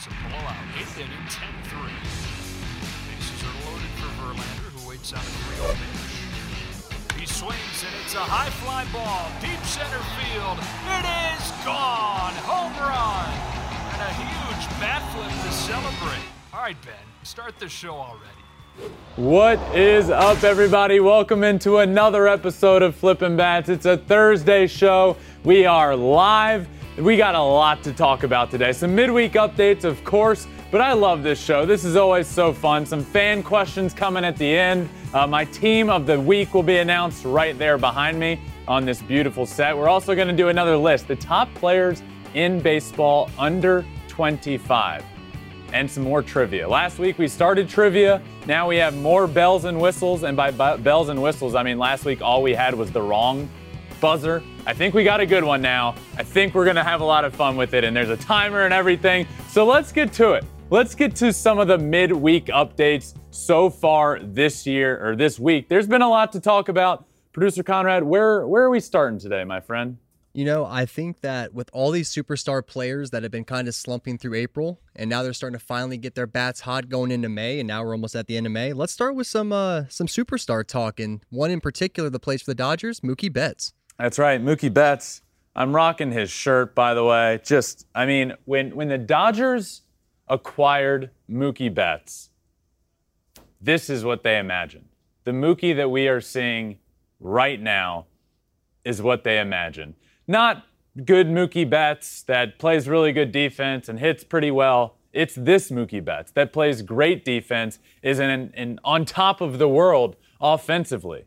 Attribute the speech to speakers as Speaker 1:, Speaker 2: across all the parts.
Speaker 1: It's a blowout. Eighth inning, 10-3. Bases are loaded for Verlander, who waits on a 3-0 pitch. He swings, and it's a high fly ball, deep center field. It is gone. Home run. And a huge bat flip to celebrate. All right, Ben, start the show already.
Speaker 2: What is up, everybody? Welcome into another episode of Flippin' Bats. It's a Thursday show. We are live. We got a lot to talk about today. Some midweek updates, of course, but I love this show. This is always so fun. Some fan questions coming at the end. Uh, my team of the week will be announced right there behind me on this beautiful set. We're also going to do another list the top players in baseball under 25 and some more trivia. Last week we started trivia. Now we have more bells and whistles. And by bells and whistles, I mean last week all we had was the wrong buzzer. I think we got a good one now. I think we're to have a lot of fun with it. And there's a timer and everything. So let's get to it. Let's get to some of the midweek updates so far this year or this week. There's been a lot to talk about. Producer Conrad, where, where are we starting today, my friend?
Speaker 3: You know, I think that with all these superstar players that have been kind of slumping through April, and now they're starting to finally get their bats hot going into May, and now we're almost at the end of May. Let's start with some uh, some superstar talk, and one in particular the plays for the Dodgers, Mookie Betts.
Speaker 2: That's right, Mookie Betts. I'm rocking his shirt, by the way. Just, I mean, when when the Dodgers acquired Mookie Betts, this is what they imagined. The Mookie that we are seeing right now is what they imagined not good Mookie Betts that plays really good defense and hits pretty well. It's this Mookie Betts that plays great defense, is in, in, on top of the world offensively.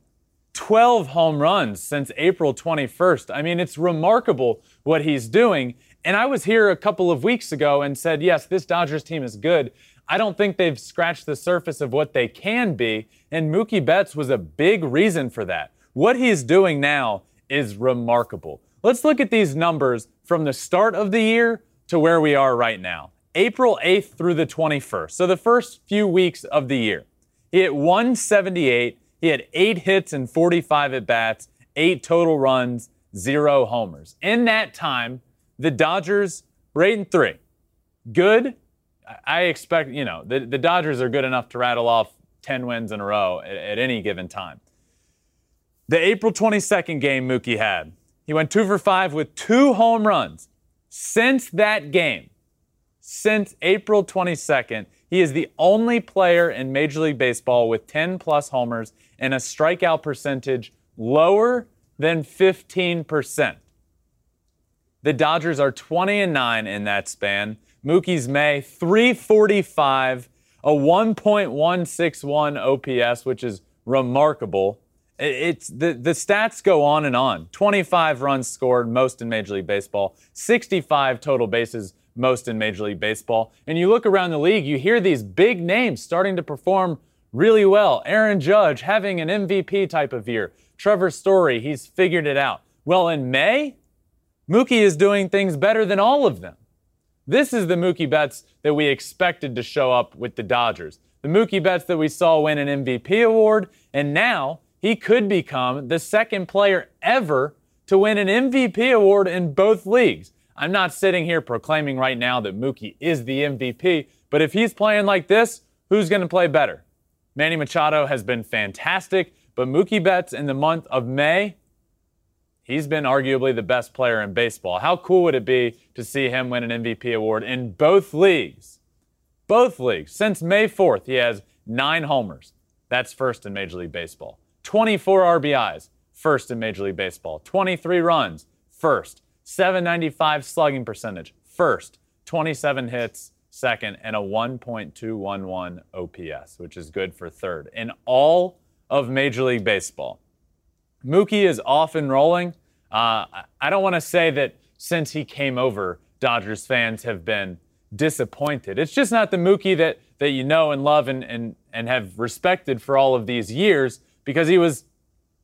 Speaker 2: 12 home runs since April 21st. I mean, it's remarkable what he's doing. And I was here a couple of weeks ago and said, yes, this Dodgers team is good. I don't think they've scratched the surface of what they can be. And Mookie Betts was a big reason for that. What he's doing now is remarkable. Let's look at these numbers from the start of the year to where we are right now. April 8th through the 21st. So the first few weeks of the year. He hit 178. He had eight hits and 45 at bats, eight total runs, zero homers. In that time, the Dodgers were eight and three. Good. I expect, you know, the, the Dodgers are good enough to rattle off 10 wins in a row at, at any given time. The April 22nd game Mookie had he went two for five with two home runs. Since that game, since April 22nd, he is the only player in Major League Baseball with 10 plus homers and a strikeout percentage lower than 15%. The Dodgers are 20 and 9 in that span. Mookie's May 345, a 1.161 OPS, which is remarkable. It's the, the stats go on and on. 25 runs scored, most in Major League Baseball. 65 total bases, most in Major League Baseball. And you look around the league, you hear these big names starting to perform really well. Aaron Judge having an MVP type of year. Trevor Story, he's figured it out. Well, in May, Mookie is doing things better than all of them. This is the Mookie Betts that we expected to show up with the Dodgers. The Mookie Betts that we saw win an MVP award, and now he could become the second player ever to win an MVP award in both leagues. I'm not sitting here proclaiming right now that Mookie is the MVP, but if he's playing like this, who's going to play better? Manny Machado has been fantastic, but Mookie Betts in the month of May, he's been arguably the best player in baseball. How cool would it be to see him win an MVP award in both leagues? Both leagues. Since May 4th, he has nine homers. That's first in Major League Baseball. 24 RBIs, first in Major League Baseball. 23 runs, first. 795 slugging percentage, first. 27 hits, second. And a 1.211 OPS, which is good for third in all of Major League Baseball. Mookie is off and rolling. Uh, I don't want to say that since he came over, Dodgers fans have been disappointed. It's just not the Mookie that, that you know and love and, and, and have respected for all of these years because he was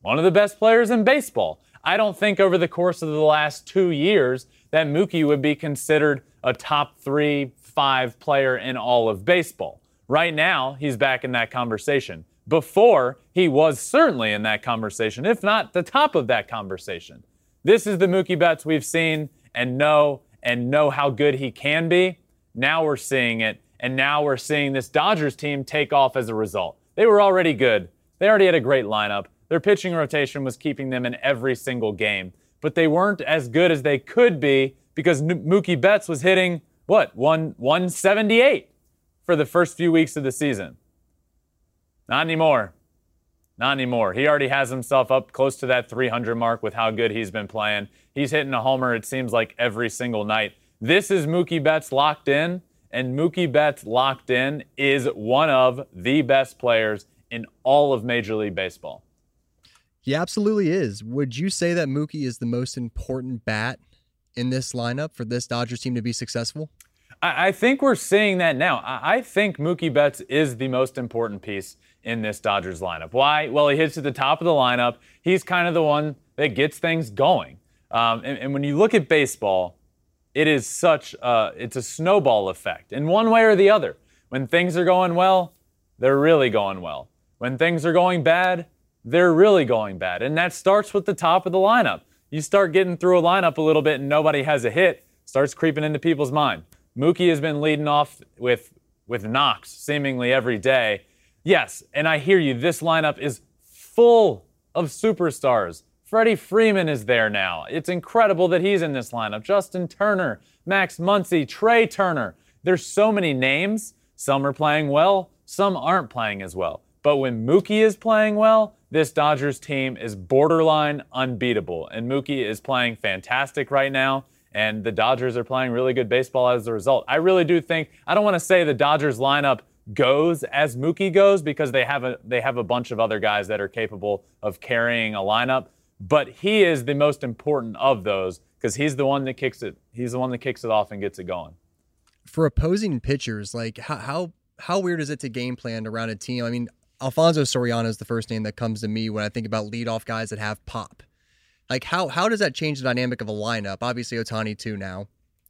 Speaker 2: one of the best players in baseball. I don't think over the course of the last two years that Mookie would be considered a top three, five player in all of baseball. Right now, he's back in that conversation. Before, he was certainly in that conversation, if not the top of that conversation. This is the Mookie Betts we've seen and know and know how good he can be. Now we're seeing it, and now we're seeing this Dodgers team take off as a result. They were already good. They already had a great lineup. Their pitching rotation was keeping them in every single game, but they weren't as good as they could be because Mookie Betts was hitting what one 178 for the first few weeks of the season. Not anymore. Not anymore. He already has himself up close to that 300 mark with how good he's been playing. He's hitting a homer, it seems like, every single night. This is Mookie Betts locked in, and Mookie Betts locked in is one of the best players in all of Major League Baseball.
Speaker 3: He absolutely is. Would you say that Mookie is the most important bat in this lineup for this Dodgers team to be successful?
Speaker 2: I, think we're seeing that now. I think Mookie Betts is the most important piece in this Dodgers lineup. Why? Well, he hits at the top of the lineup. He's kind of the one that gets things going. Um, and, and, when you look at baseball, it is such a, it's a snowball effect in one way or the other. When things are going well, they're really going well. When things are going bad, they're really going bad. And that starts with the top of the lineup. You start getting through a lineup a little bit and nobody has a hit, starts creeping into people's mind. Mookie has been leading off with with knocks seemingly every day. Yes, and I hear you. This lineup is full of superstars. Freddie Freeman is there now. It's incredible that he's in this lineup. Justin Turner, Max Muncy, Trea Turner. There's so many names. Some are playing well, some aren't playing as well. But when Mookie is playing well, this Dodgers team is borderline unbeatable. And Mookie is playing fantastic right now. And the Dodgers are playing really good baseball as a result. I really do think, I don't want to say the Dodgers lineup goes as Mookie goes because they have a they have a bunch of other guys that are capable of carrying a lineup, but he is the most important of those because he's the one that kicks it. He's the one that kicks it off and gets it going.
Speaker 3: For opposing pitchers, like how how, how weird is it to game plan around a team? I mean, Alfonso Soriano is the first name that comes to me when I think about leadoff guys that have pop. Like how how does that change the dynamic of a lineup? Obviously Ohtani too now,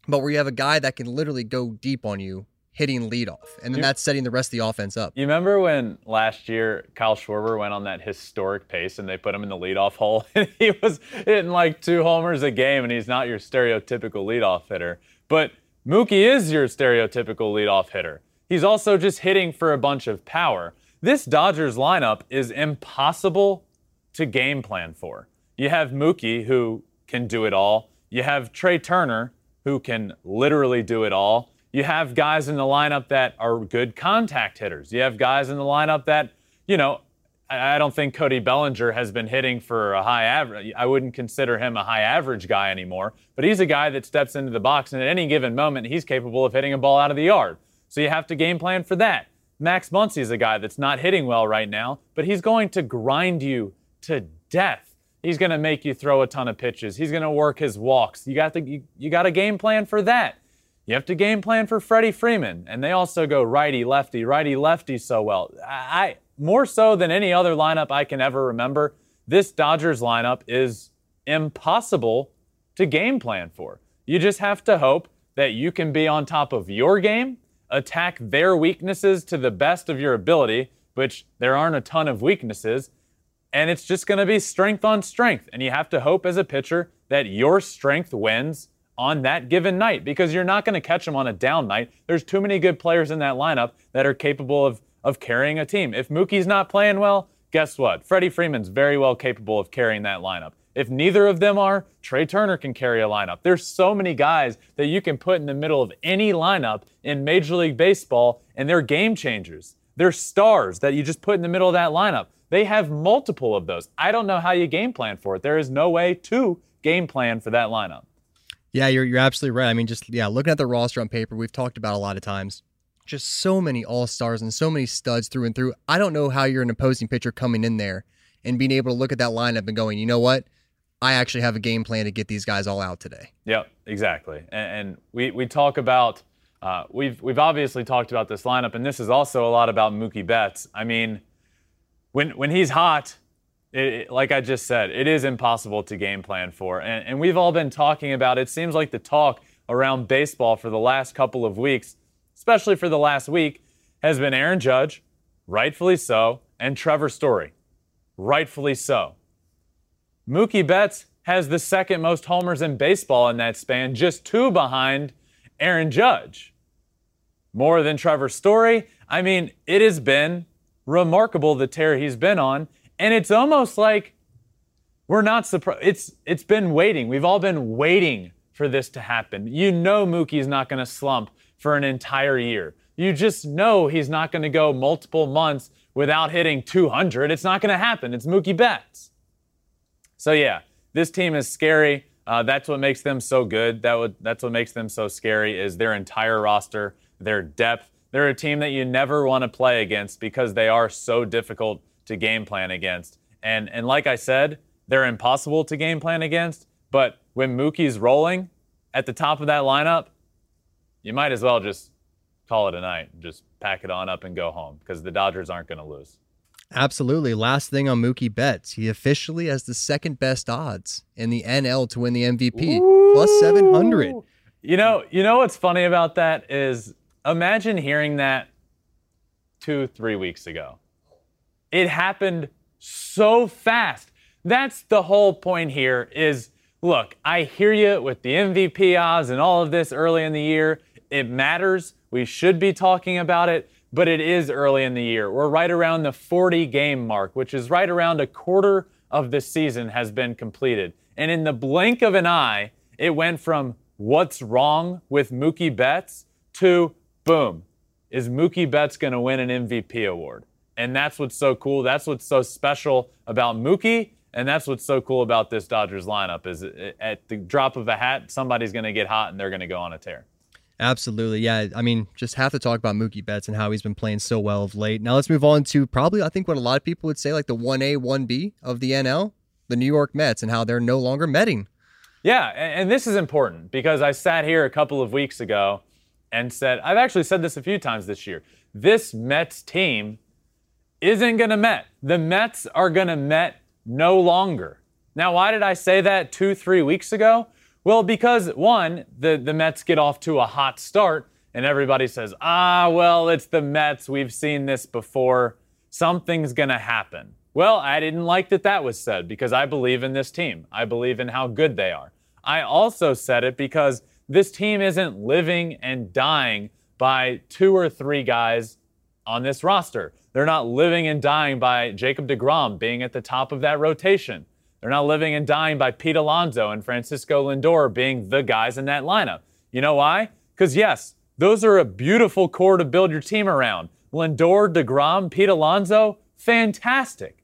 Speaker 3: but where you have a guy that can literally go deep on you, hitting leadoff, and then you, that's setting the rest of the offense up.
Speaker 2: You remember when last year Kyle Schwarber went on that historic pace and they put him in the leadoff hole, and he was hitting like two homers a game, and he's not your stereotypical leadoff hitter, but Mookie is your stereotypical leadoff hitter. He's also just hitting for a bunch of power. This Dodgers lineup is impossible to game plan for. You have Mookie, who can do it all. You have Trea Turner, who can literally do it all. You have guys in the lineup that are good contact hitters. You have guys in the lineup that, you know, I don't think Cody Bellinger has been hitting for a high average. I wouldn't consider him a high average guy anymore, but he's a guy that steps into the box and at any given moment he's capable of hitting a ball out of the yard. So you have to game plan for that. Max Muncy is a guy that's not hitting well right now, but he's going to grind you to death. He's going to make you throw a ton of pitches. He's going to work his walks. You got to you, you got a game plan for that. You have to game plan for Freddie Freeman, and they also go righty lefty, righty lefty so well. I more so than any other lineup I can ever remember. This Dodgers lineup is impossible to game plan for. You just have to hope that you can be on top of your game attack their weaknesses to the best of your ability, which there aren't a ton of weaknesses. And it's just going to be strength on strength. And you have to hope as a pitcher that your strength wins on that given night because you're not going to catch them on a down night. There's too many good players in that lineup that are capable of, of carrying a team. If Mookie's not playing well, guess what? Freddie Freeman's very well capable of carrying that lineup. If neither of them are, Trea Turner can carry a lineup. There's so many guys that you can put in the middle of any lineup in Major League Baseball, and they're game changers. They're stars that you just put in the middle of that lineup. They have multiple of those. I don't know how you game plan for it. There is no way to game plan for that lineup.
Speaker 3: Yeah, you're you're absolutely right. I mean, just yeah, looking at the roster on paper, we've talked about a lot of times. Just so many all stars and so many studs through and through. I don't know how you're an opposing pitcher coming in there and being able to look at that lineup and going, you know what? I actually have a game plan to get these guys all out today.
Speaker 2: Yep, exactly. And, and we, we talk about, uh, we've, we've obviously talked about this lineup, and this is also a lot about Mookie Betts. I mean, when, when he's hot, it, like I just said, it is impossible to game plan for. And, and we've all been talking about it. seems like the talk around baseball for the last couple of weeks, especially for the last week, has been Aaron Judge, rightfully so, and Trevor Story, rightfully so. Mookie Betts has the second most homers in baseball in that span, just two behind Aaron Judge. more than Trevor Story. I mean, it has been remarkable the tear he's been on, and it's almost like we're not surprised. It's it's been waiting. We've all been waiting for this to happen. You know Mookie's not going to slump for an entire year. You just know he's not going to go multiple months without hitting 200. It's not going to happen. It's Mookie Betts. So yeah, this team is scary. Uh, that's what makes them so good. That would, that's what makes them so scary is their entire roster, their depth. They're a team that you never want to play against because they are so difficult to game plan against. And and like I said, they're impossible to game plan against. But when Mookie's rolling at the top of that lineup, you might as well just call it a night. Just pack it on up and go home because the Dodgers aren't going to lose.
Speaker 3: Absolutely. Last thing on Mookie Betts, he officially has the second best odds in the NL to win the MVP, Ooh. plus 700.
Speaker 2: You know, you know what's funny about that is imagine hearing that 2 3 weeks ago. It happened so fast. That's the whole point here is look, I hear you with the MVP odds and all of this early in the year. It matters. We should be talking about it but it is early in the year. We're right around the 40 game mark, which is right around a quarter of the season has been completed. And in the blink of an eye, it went from what's wrong with Mookie Betts to boom, is Mookie Betts going to win an MVP award? And that's what's so cool. That's what's so special about Mookie. And that's what's so cool about this Dodgers lineup is uh, at the drop of a hat, somebody's going to get hot and they're going to go on a tear.
Speaker 3: Absolutely. Yeah. I mean, just have to talk about Mookie Betts and how he's been playing so well of late. Now let's move on to probably, I think, what a lot of people would say, like the 1A, 1B of the NL, the New York Mets, and how they're no longer metting.
Speaker 2: Yeah. And this is important because I sat here a couple of weeks ago and said, I've actually said this a few times this year. This Mets team isn't going to Met. The Mets are going to Met no longer. Now, why did I say that two, three weeks ago? Well, because one, the, the Mets get off to a hot start, and everybody says, ah, well, it's the Mets. We've seen this before. Something's going to happen. Well, I didn't like that that was said because I believe in this team. I believe in how good they are. I also said it because this team isn't living and dying by two or three guys on this roster. They're not living and dying by Jacob DeGrom being at the top of that rotation. They're not living and dying by Pete Alonso and Francisco Lindor being the guys in that lineup. You know why? Because, yes, those are a beautiful core to build your team around. Lindor, DeGrom, Pete Alonso, fantastic.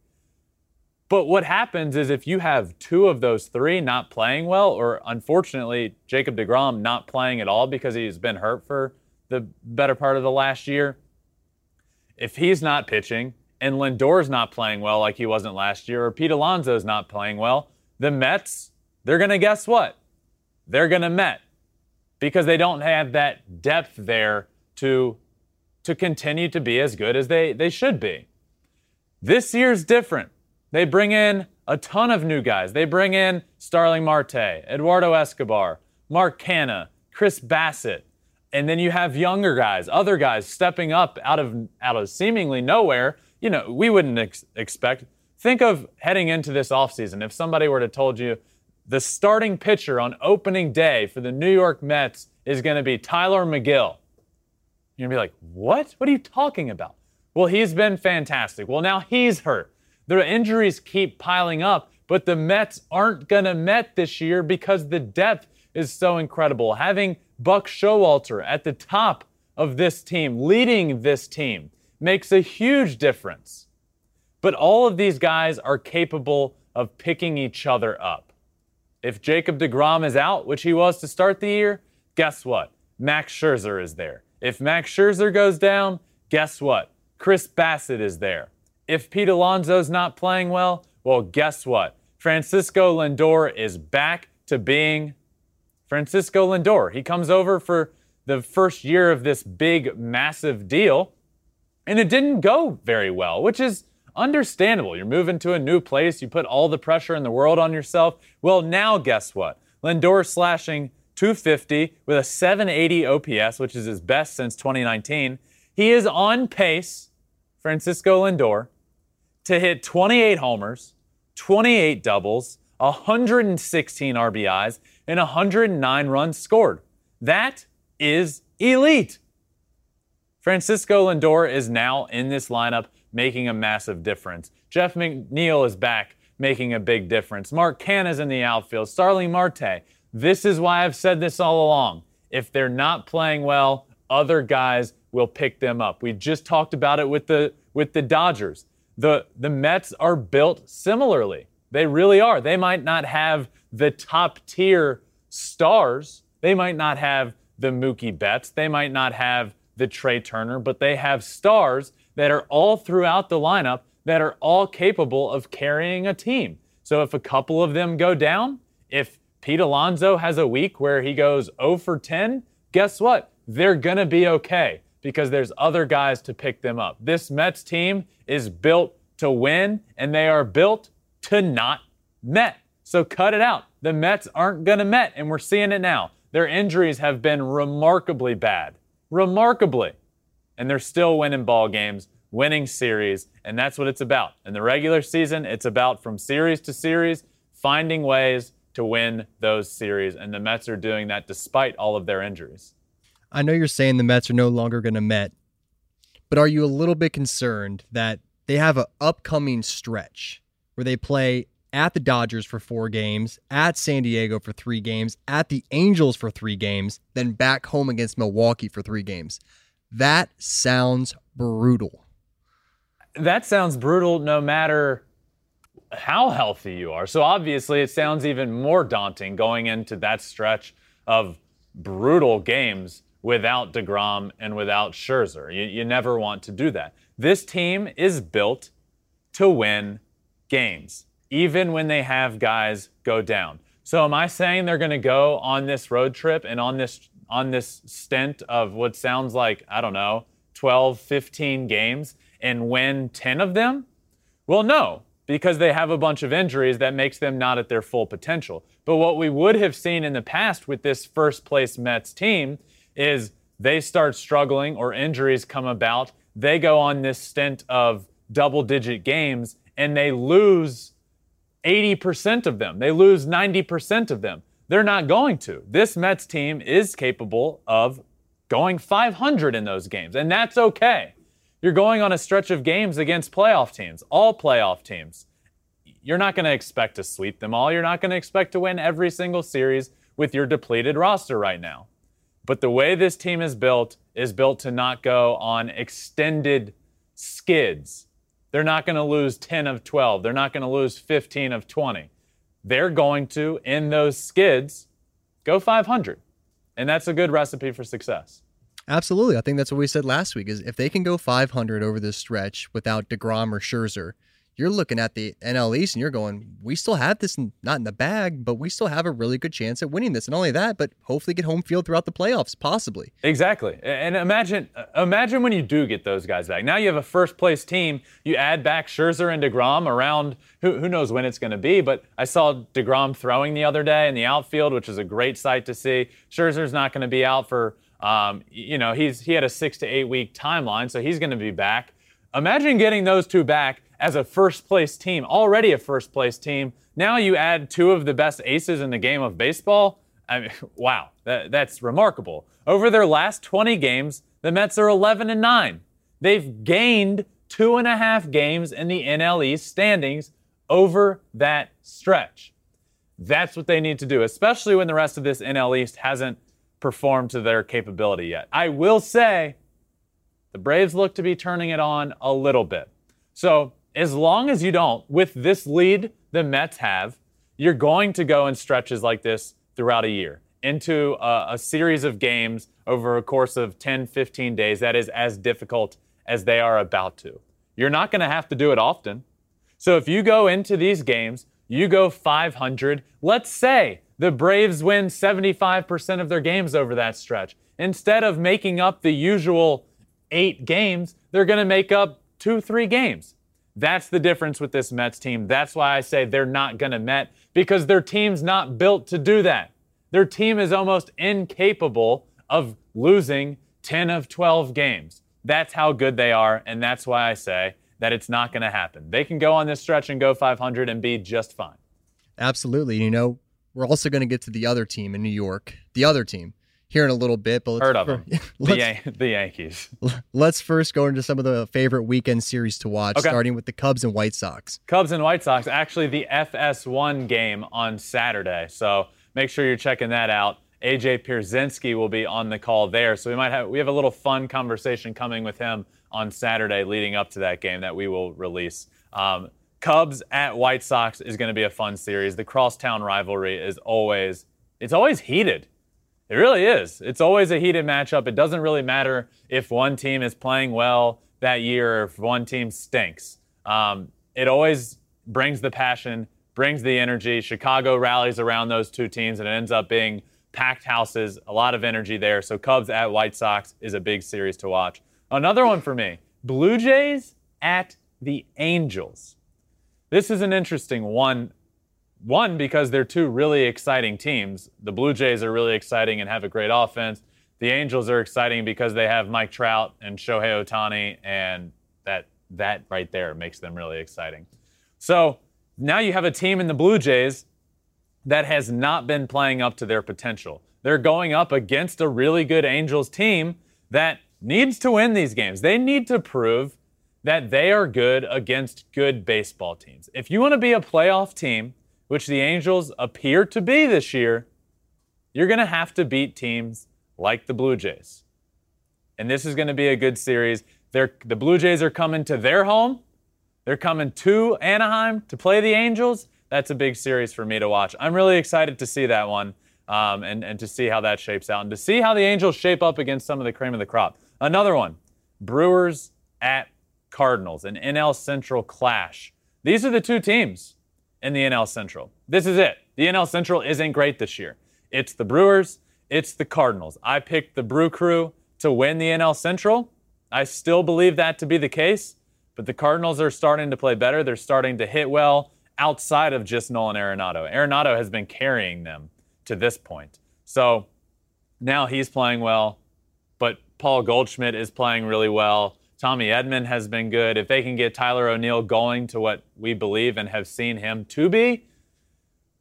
Speaker 2: But what happens is if you have two of those three not playing well, or unfortunately, Jacob DeGrom not playing at all because he's been hurt for the better part of the last year, if he's not pitching, and Lindor's not playing well like he wasn't last year, or Pete Alonso's not playing well, the Mets, they're going to guess what? They're going to Met because they don't have that depth there to, to continue to be as good as they, they should be. This year's different. They bring in a ton of new guys. They bring in Starling Marte, Eduardo Escobar, Mark Canha, Chris Bassitt, and then you have younger guys, other guys stepping up out of out of seemingly nowhere you know, we wouldn't ex- expect. Think of heading into this offseason. If somebody were to told you the starting pitcher on opening day for the New York Mets is going to be Tylor Megill. you're going to be like, what? What are you talking about? Well, he's been fantastic. Well, now he's hurt. The injuries keep piling up, but the Mets aren't going to Met this year because the depth is so incredible. Having Buck Showalter at the top of this team, leading this team, makes a huge difference. But all of these guys are capable of picking each other up. If Jacob DeGrom is out, which he was to start the year, guess what? Max Scherzer is there. If Max Scherzer goes down, guess what? Chris Bassitt is there. If Pete Alonso's not playing well, well, guess what? Francisco Lindor is back to being Francisco Lindor. He comes over for the first year of this big, massive deal. And it didn't go very well, which is understandable. You're moving to a new place, you put all the pressure in the world on yourself. Well, now guess what? Lindor slashing 250 with a 780 OPS, which is his best since 2019. He is on pace, Francisco Lindor, to hit 28 homers, 28 doubles, 116 RBIs, and 109 runs scored. That is elite. Francisco Lindor is now in this lineup, making a massive difference. Jeff McNeil is back, making a big difference. Mark Canha's in the outfield. Starling Marte. This is why I've said this all along. If they're not playing well, other guys will pick them up. We just talked about it with the with the Dodgers. The the Mets are built similarly. They really are. They might not have the top tier stars. They might not have the Mookie Betts. They might not have the Trea Turner, but they have stars that are all throughout the lineup that are all capable of carrying a team. So if a couple of them go down, if Pete Alonso has a week where he goes 0 for 10, guess what? They're going to be okay because there's other guys to pick them up. This Mets team is built to win and they are built to not Met. So cut it out. The Mets aren't going to Met, and we're seeing it now. Their injuries have been remarkably bad. Remarkably. And they're still winning ball games, winning series, and that's what it's about. In the regular season, it's about from series to series finding ways to win those series, and the Mets are doing that despite all of their injuries.
Speaker 3: I know you're saying the Mets are no longer going to Met, but are you a little bit concerned that they have an upcoming stretch where they play at the Dodgers for four games, at San Diego for three games, at the Angels for three games, then back home against Milwaukee for three games. That sounds brutal.
Speaker 2: That sounds brutal no matter how healthy you are. So obviously, it sounds even more daunting going into that stretch of brutal games without DeGrom and without Scherzer. You, you never want to do that. This team is built to win games even when they have guys go down. So am I saying they're going to go on this road trip and on this on this stint of what sounds like, I don't know, 12, 15 games and win 10 of them? Well, no, because they have a bunch of injuries that makes them not at their full potential. But what we would have seen in the past with this first place Mets team is they start struggling or injuries come about. They go on this stint of double digit games and they lose 80% of them. They lose 90% of them. They're not going to. This Mets team is capable of going 500 in those games, and that's okay. You're going on a stretch of games against playoff teams, all playoff teams. You're not going to expect to sweep them all. You're not going to expect to win every single series with your depleted roster right now. But the way this team is built is built to not go on extended skids they're not going to lose 10 of 12. They're not going to lose 15 of 20. They're going to, in those skids, go 500. And that's a good recipe for success.
Speaker 3: Absolutely. I think that's what we said last week is if they can go 500 over this stretch without DeGrom or Scherzer, you're looking at the NL East and you're going, we still have this not in the bag, but we still have a really good chance at winning this. And only that, but hopefully get home field throughout the playoffs, possibly.
Speaker 2: Exactly. And imagine imagine when you do get those guys back. Now you have a first place team. You add back Scherzer and DeGrom around who, who knows when it's going to be, but I saw DeGrom throwing the other day in the outfield, which is a great sight to see. Scherzer's not going to be out for um, you know, he's he had a six to eight week timeline, so he's going to be back. Imagine getting those two back as a first place team, already a first place team. Now you add two of the best aces in the game of baseball. I mean, wow, that, that's remarkable. Over their last 20 games, the Mets are 11 and 9. They've gained two and a half games in the NL East standings over that stretch. That's what they need to do, especially when the rest of this NL East hasn't performed to their capability yet. I will say the Braves look to be turning it on a little bit. So as long as you don't, with this lead the Mets have, you're going to go in stretches like this throughout a year into a, a, series of games over a course of 10, 15 days that is as difficult as they are about to. You're not going to have to do it often. So if you go into these games, you go 500, let's say the Braves win 75% of their games over that stretch. Instead of making up the usual eight games, they're going to make up two, three games. That's the difference with this Mets team. That's why I say they're not going to Met because their team's not built to do that. Their team is almost incapable of losing 10 of 12 games. That's how good they are, and that's why I say that it's not going to happen. They can go on this stretch and go 500 and be just fine.
Speaker 3: Absolutely. You know, we're also going to get to the other team in New York, the other team. Here in a little bit. But let's
Speaker 2: Heard of them. The, Yan- the Yankees.
Speaker 3: let's first go into some of the favorite weekend series to watch,
Speaker 2: Okay.
Speaker 3: starting with the Cubs and White Sox.
Speaker 2: Cubs and White Sox, actually the FS1 game on Saturday. So make sure you're checking that out. AJ Pierzynski will be on the call there. So we might have we have a little fun conversation coming with him on Saturday leading up to that game that we will release. Um, Cubs at White Sox is going to be a fun series. The crosstown rivalry is always it's always heated. It really is. It's always a heated matchup. It doesn't really matter if one team is playing well that year or if one team stinks. Um, it always brings the passion, brings the energy. Chicago rallies around those two teams, and it ends up being packed houses, a lot of energy there. So Cubs at White Sox is a big series to watch. Another one for me Blue Jays at the Angels. This is an interesting one one, because they're two really exciting teams. The Blue Jays are really exciting and have a great offense. The Angels are exciting because they have Mike Trout and Shohei Ohtani, and that that right there makes them really exciting. So now you have a team in the Blue Jays that has not been playing up to their potential. They're going up against a really good Angels team that needs to win these games. They need to prove that they are good against good baseball teams. If you want to be a playoff team, which the Angels appear to be this year, you're going to have to beat teams like the Blue Jays. And this is going to be a good series. They're, the Blue Jays are coming to their home. They're coming to Anaheim to play the Angels. That's a big series for me to watch. I'm really excited to see that one um, and, and to see how that shapes out and to see how the Angels shape up against some of the cream of the crop. Another one Brewers at Cardinals, an NL Central clash. These are the two teams in the NL Central. This is it. The NL Central isn't great this year. It's the Brewers, it's the Cardinals. I picked the Brew Crew to win the NL Central. I still believe that to be the case, but the Cardinals are starting to play better. They're starting to hit well outside of just Nolan Arenado. Arenado has been carrying them to this point. So now he's playing well, but Paul Goldschmidt is playing really well. Tommy Edman has been good. If they can get Tyler O'Neill going to what we believe and have seen him to be,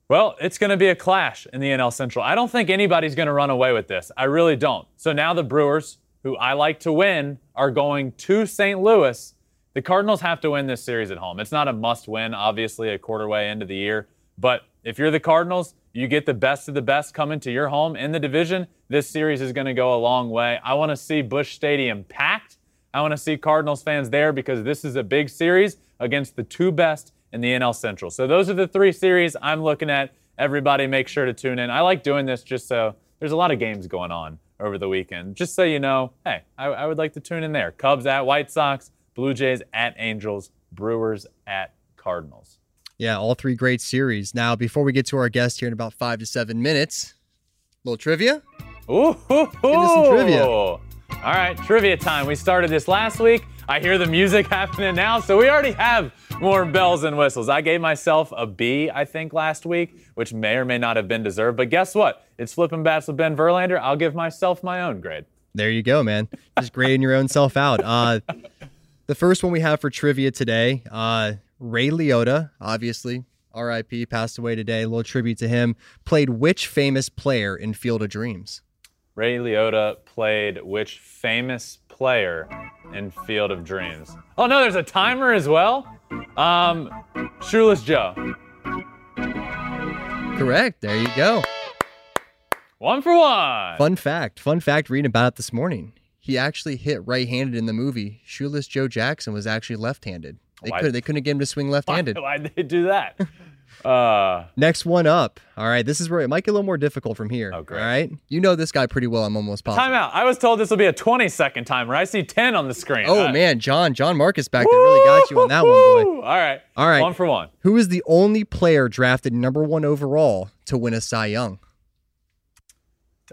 Speaker 2: well, it's going to be a clash in the NL Central. I don't think anybody's going to run away with this. I really don't. So now the Brewers, who I like to win, are going to St. Louis. The Cardinals have to win this series at home. It's not a must win, obviously, a quarter way into the year. But if you're the Cardinals, you get the best of the best coming to your home in the division. This series is going to go a long way. I want to see Busch Stadium packed. I want to see Cardinals fans there because this is a big series against the two best in the NL Central. So those are the three series I'm looking at. Everybody make sure to tune in. I like doing this just so there's a lot of games going on over the weekend. Just so you know, hey, I, I would like to tune in there. Cubs at White Sox, Blue Jays at Angels, Brewers at Cardinals.
Speaker 3: Yeah, all three great series. Now, before we get to our guest here in about five to seven minutes, little trivia.
Speaker 2: Ooh, hoo, hoo.
Speaker 3: some trivia.
Speaker 2: All right, trivia time. We started this last week. I hear the music happening now, so we already have more bells and whistles. I gave myself a B, I think, last week, which may or may not have been deserved. But guess what? It's flipping bats with Ben Verlander. I'll give myself my own grade.
Speaker 3: There you go, man. Just grading your own self out. Uh, the first one we have for trivia today, uh, Ray Liotta, obviously, RIP, passed away today. A little tribute to him. Played which famous player in Field of Dreams?
Speaker 2: Ray Liotta played which famous player in Field of Dreams? Oh no, there's a timer as well. Um, Shoeless Joe.
Speaker 3: Correct. There you go.
Speaker 2: One for one.
Speaker 3: Fun fact. Fun fact. Reading about it this morning. He actually hit right-handed in the movie. Shoeless Joe Jackson was actually left-handed. They
Speaker 2: Why-
Speaker 3: could they couldn't get him to swing left-handed.
Speaker 2: why'd they do that? Uh,
Speaker 3: Next one up. All right, this is where it might get a little more difficult from here.
Speaker 2: Oh, great.
Speaker 3: All right, you know this guy pretty well. I'm almost positive.
Speaker 2: time out. I was told this will be a 20 second timer. I see 10 on the screen.
Speaker 3: Oh
Speaker 2: Uh,
Speaker 3: man, John, John Marcus back there really got you on that one, boy.
Speaker 2: All right.
Speaker 3: All right.
Speaker 2: One for one.
Speaker 3: Who is the only player drafted number one overall to win a Cy Young?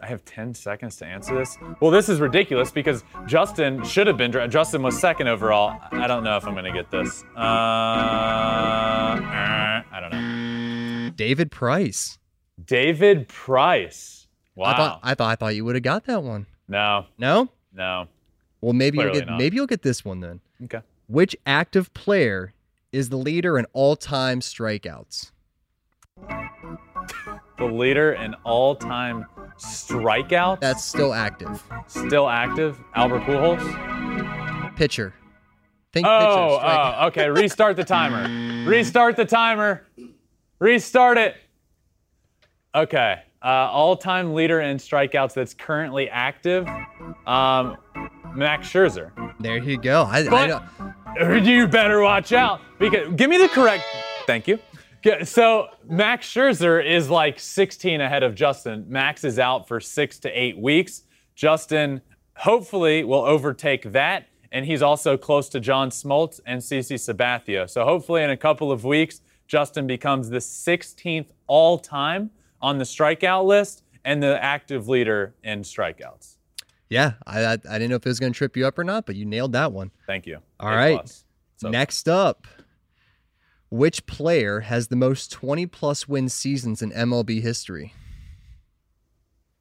Speaker 2: I have 10 seconds to answer this. Well, this is ridiculous because Justin should have been. dra- Justin was second overall. I don't know if I'm going to get this. Uh, uh, I don't know.
Speaker 3: David Price.
Speaker 2: David Price. Wow.
Speaker 3: I thought I thought I thought you would have got that one.
Speaker 2: no,
Speaker 3: No?
Speaker 2: no.
Speaker 3: Well, maybe you'll get
Speaker 2: not.
Speaker 3: maybe you'll get this one then.
Speaker 2: Okay.
Speaker 3: Which active player is the leader in all-time strikeouts?
Speaker 2: The leader in all time strikeouts?
Speaker 3: That's still active.
Speaker 2: still active. Albert Pujols.
Speaker 3: Pitcher. Think
Speaker 2: Oh,
Speaker 3: pitcher.
Speaker 2: oh, okay. Restart the timer. Restart the timer. Restart it. Okay. Uh, all-time leader in strikeouts that's currently active. Um, Max Scherzer.
Speaker 3: There you go. I, I
Speaker 2: But
Speaker 3: know.
Speaker 2: you better watch out because give me the correct. Thank you. So Max Scherzer is like 16 ahead of Justin. Max is out for six to eight weeks. Justin hopefully will overtake that, and he's also close to John Smoltz and CC Sabathia. So hopefully in a couple of weeks, Justin becomes the 16th all-time on the strikeout list and the active leader in strikeouts.
Speaker 3: Yeah, I, I I didn't know if it was going to trip you up or not, but you nailed that one.
Speaker 2: Thank you.
Speaker 3: All
Speaker 2: A
Speaker 3: right.
Speaker 2: So-
Speaker 3: Next up, which player has the most 20 plus win seasons in MLB history?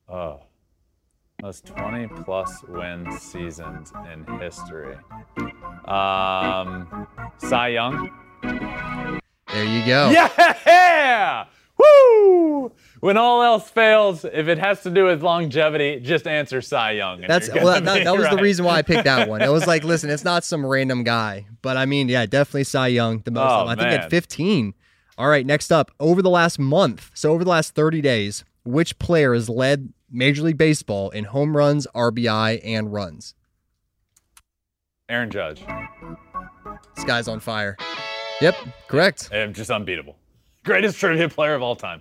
Speaker 2: Oh, most 20 plus win seasons in history. Um, Cy Young.
Speaker 3: There you go.
Speaker 2: Yeah! Woo! When all else fails, if it has to do with longevity, just answer Cy Young.
Speaker 3: That's well, that, that was the reason why I picked that one. It was like, listen, it's not some random guy, but I mean, yeah, definitely Cy Young the most.
Speaker 2: Oh,
Speaker 3: I think at 15. All right, next up, over the last month, so over the last 30 days, which player has led Major League Baseball in home runs, RBI, and runs?
Speaker 2: Aaron Judge.
Speaker 3: This guy's on fire. Yep, correct.
Speaker 2: Eh, Just unbeatable. Greatest trivia player of all time.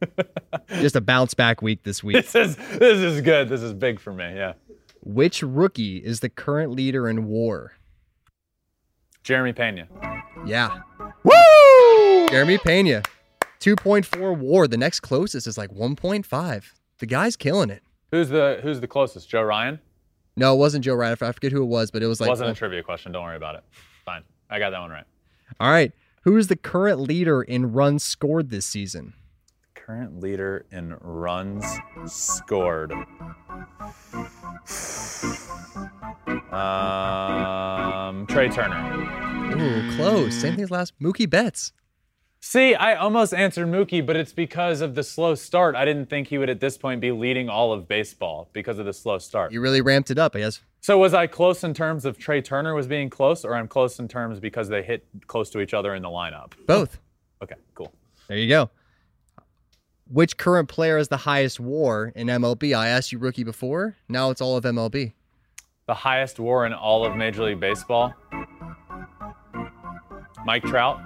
Speaker 3: Just a bounce back week this week.
Speaker 2: This is this is good. This is big for me. Yeah.
Speaker 3: Which rookie is the current leader in WAR?
Speaker 2: Jeremy Pena.
Speaker 3: Yeah,
Speaker 2: Woo!
Speaker 3: Jeremy Pena, 2.4 WAR. The next closest is like 1.5. The guy's killing it.
Speaker 2: Who's the who's the closest? Joe Ryan?
Speaker 3: No, it wasn't Joe Ryan. I forget who it was, but it was like.
Speaker 2: it Wasn't a trivia question. Don't worry about it. Fine. I got that one right.
Speaker 3: All right. Who is the current leader in runs scored this season?
Speaker 2: Current leader in runs scored. Um, Trea Turner.
Speaker 3: Ooh, close. Same thing as last. Mookie Betts.
Speaker 2: See, I almost answered Mookie, but it's because of the slow start. I didn't think he would at this point be leading all of baseball because of the slow start.
Speaker 3: You really ramped it up, I guess.
Speaker 2: So was I close in terms of Trea Turner was being close, or I'm close in terms because they hit close to each other in the lineup?
Speaker 3: Both.
Speaker 2: Okay, cool.
Speaker 3: There you go. Which current player has the highest WAR in MLB? I asked you rookie before. Now it's all of MLB.
Speaker 2: The highest WAR in all of Major League Baseball. Mike Trout,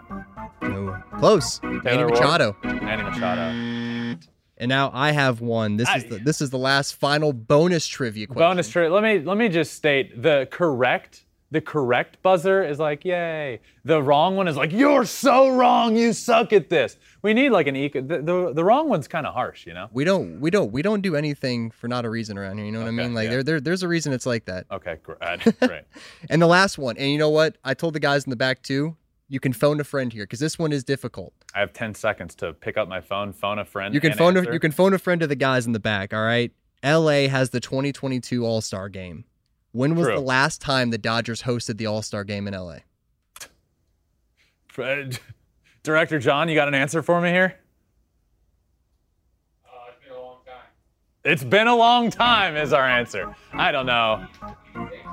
Speaker 3: No. Close. Manny
Speaker 2: Taylor?
Speaker 3: Machado.
Speaker 2: Manny Machado.
Speaker 3: And now I have one. This is the this is the last final bonus trivia question.
Speaker 2: Bonus trivia. Let me let me just state the correct the correct buzzer is like yay. The wrong one is like you're so wrong. You suck at this. We need like an eco. The the, the wrong one's kind of harsh, you know.
Speaker 3: We don't we don't we don't do anything for not a reason around here. You know what
Speaker 2: Okay,
Speaker 3: I mean? Like
Speaker 2: yeah.
Speaker 3: there, there there's a reason it's like that.
Speaker 2: Okay, great. great.
Speaker 3: And the last one, and you know what? I told the guys in the back too. You can phone a friend here because this one is difficult.
Speaker 2: I have 10 seconds to pick up my phone, phone a friend.
Speaker 3: You can
Speaker 2: and
Speaker 3: phone a, you can phone a friend to the guys in the back. All right. L.A. has the 2022 All Star Game. When was
Speaker 2: True.
Speaker 3: the last time the Dodgers hosted the All Star Game in L.A.?
Speaker 2: Fred- Director John, you got an answer for me here? Uh, it's been a long time. It's been a long time, is our answer. I don't know.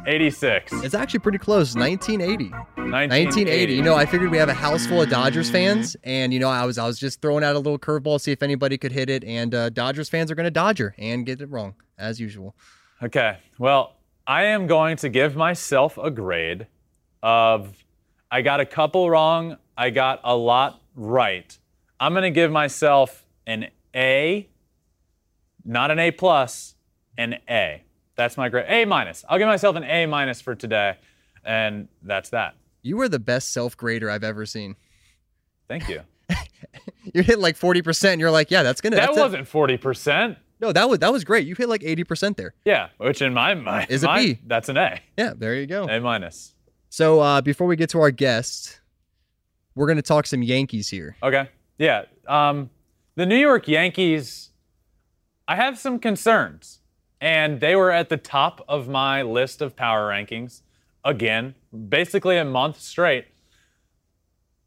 Speaker 2: 86.
Speaker 3: It's actually pretty close. 1980.
Speaker 2: 1980.
Speaker 3: 1980. You know, I figured we have a house full of Dodgers fans, and you know, I was I was just throwing out a little curveball, to see if anybody could hit it, and uh, Dodgers fans are going to Dodger and get it wrong as usual.
Speaker 2: Okay. Well, I am going to give myself a grade of I got a couple wrong, I got a lot right. I'm going to give myself an A, not an A plus, an A. That's my grade. A minus. I'll give myself an A minus for today, and that's that.
Speaker 3: You were the best self grader I've ever seen.
Speaker 2: Thank you.
Speaker 3: You hit like 40 percent. You're like, yeah, that's gonna.
Speaker 2: That
Speaker 3: that's
Speaker 2: wasn't 40%.
Speaker 3: No, that was that was great. You hit like 80 percent there.
Speaker 2: Yeah, which in my mind
Speaker 3: Is B.
Speaker 2: That's an A.
Speaker 3: Yeah, there you go.
Speaker 2: A minus.
Speaker 3: So uh, before we get to our guest, we're gonna talk some Yankees here.
Speaker 2: Okay. Yeah. Um, the New York Yankees, I have some concerns. And they were at the top of my list of power rankings again, basically a month straight.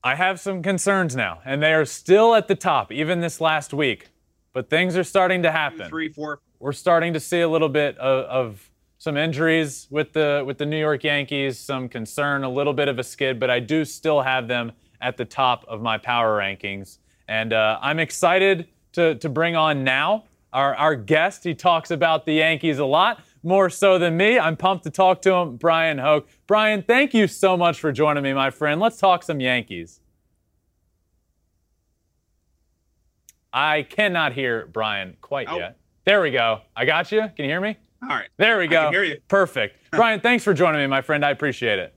Speaker 2: I have some concerns now, and they are still at the top, even this last week. but things are starting to happen.
Speaker 4: Three, four.
Speaker 2: We're starting to see a little bit of, of some injuries with the with the New York Yankees, some concern, a little bit of a skid, but I do still have them at the top of my power rankings, and uh, I'm excited to to bring on now our our guest. He talks about the Yankees a lot, more so than me. I'm pumped to talk to him, Bryan Hoch. Brian, thank you so much for joining me, my friend. Let's talk some Yankees. I cannot hear Brian quite oh. yet. There we go. I got you. Can you hear me?
Speaker 4: All right.
Speaker 2: There we go.
Speaker 4: I can hear you.
Speaker 2: Perfect. Brian, thanks for joining me, my friend. I appreciate it.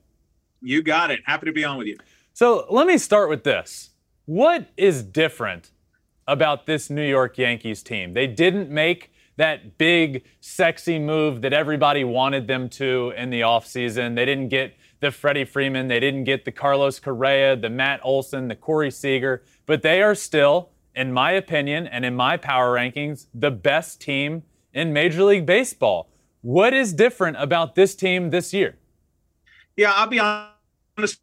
Speaker 4: You got it. Happy to be on with you.
Speaker 2: So let me start with this. What is different about this New York Yankees team? They didn't make that big, sexy move that everybody wanted them to in the offseason. They didn't get the Freddie Freeman, they didn't get the Carlos Correa, the Matt Olson, the Corey Seager, but they are still, in my opinion and in my power rankings, the best team in Major League Baseball. What is different about this team this year?
Speaker 4: Yeah, I'll be honest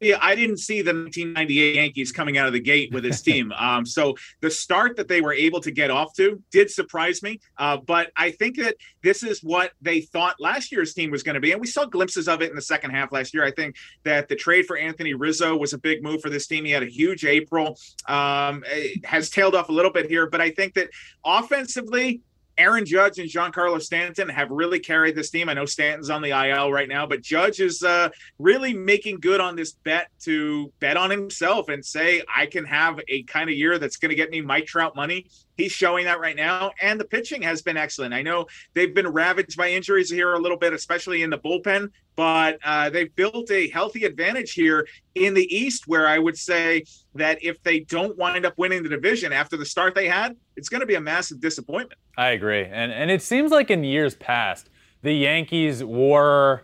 Speaker 4: yeah, I didn't see the 1998 Yankees coming out of the gate with this team. Um, so the start that they were able to get off to did surprise me. Uh, but I think that this is what they thought last year's team was going to be. And we saw glimpses of it in the second half last year. I think that the trade for Anthony Rizzo was a big move for this team. He had a huge April, um, has tailed off a little bit here. But I think that offensively, Aaron Judge and Giancarlo Stanton have really carried this team. I know Stanton's on the IL right now, but Judge is uh, really making good on this bet to bet on himself and say, I can have a kind of year that's going to get me Mike Trout money. He's showing that right now. And the pitching has been excellent. I know they've been ravaged by injuries here a little bit, especially in the bullpen, but uh, they've built a healthy advantage here in the East, where I would say that if they don't wind up winning the division after the start they had, it's going to be a massive disappointment.
Speaker 2: I agree. And, and it seems like in years past, the Yankees were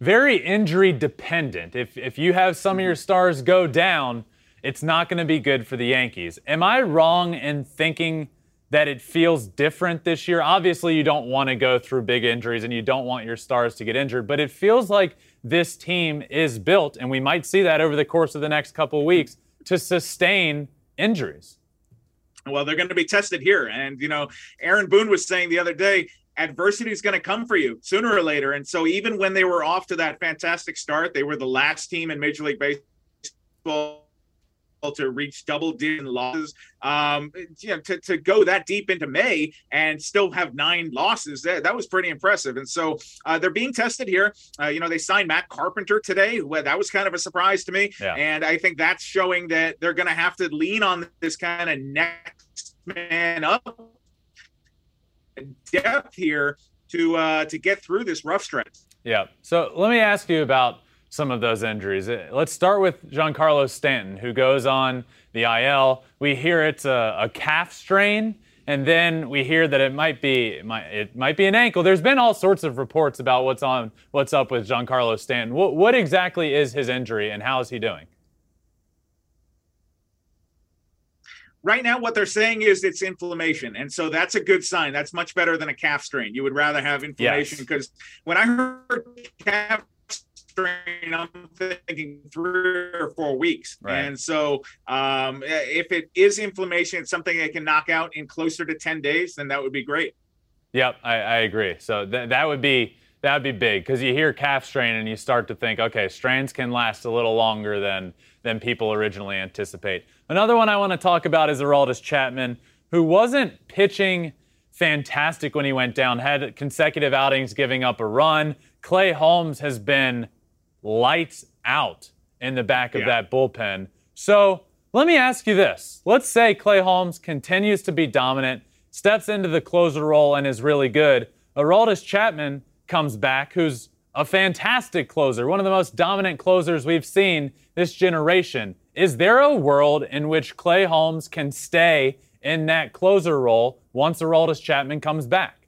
Speaker 2: very injury dependent. If, if you have some of your stars go down, it's not going to be good for the Yankees. Am I wrong in thinking that it feels different this year? Obviously, you don't want to go through big injuries and you don't want your stars to get injured, but it feels like this team is built, and we might see that over the course of the next couple weeks, to sustain injuries.
Speaker 4: Well, they're going to be tested here. And, you know, Aaron Boone was saying the other day, adversity is going to come for you sooner or later. And so even when they were off to that fantastic start, they were the last team in Major League Baseball to reach double digit losses. Um, you know, to, to go that deep into May and still have nine losses, that, that was pretty impressive. And so uh, they're being tested here. Uh, you know, they signed Matt Carpenter today. Well, that was kind of a surprise to me. Yeah. And I think that's showing that they're going to have to lean on this kind of next man up depth here to uh, to get through this rough stretch.
Speaker 2: Yeah. So let me ask you about some of those injuries. Uh, let's start with Giancarlo Stanton, who goes on the IL. We hear it's a, a calf strain, and then we hear that it might be it might, it might be an ankle. There's been all sorts of reports about what's on what's up with Giancarlo Stanton. What, what exactly is his injury, and how is he doing?
Speaker 4: right now what they're saying is it's inflammation and so that's a good sign that's much better than a calf strain you would rather have inflammation because yes. when i heard calf strain, I'm thinking three or four weeks. Right. And so, um, if it is inflammation, it's something that can knock out in closer to 10 days, then that would be great.
Speaker 2: Yep, I, I agree. So th- that would be that would be big because you hear calf strain and you start to think, okay, strains can last a little longer than than people originally anticipate. Another one I want to talk about is Aroldis Chapman, who wasn't pitching fantastic when he went down, had consecutive outings giving up a run. Clay Holmes has been lights out in the back of yeah. that bullpen. So let me ask you this. Let's say Clay Holmes continues to be dominant, steps into the closer role, and is really good. Aroldis Chapman comes back, who's a fantastic closer, one of the most dominant closers we've seen this generation. Is there a world in which Clay Holmes can stay in that closer role once Aroldis Chapman comes back?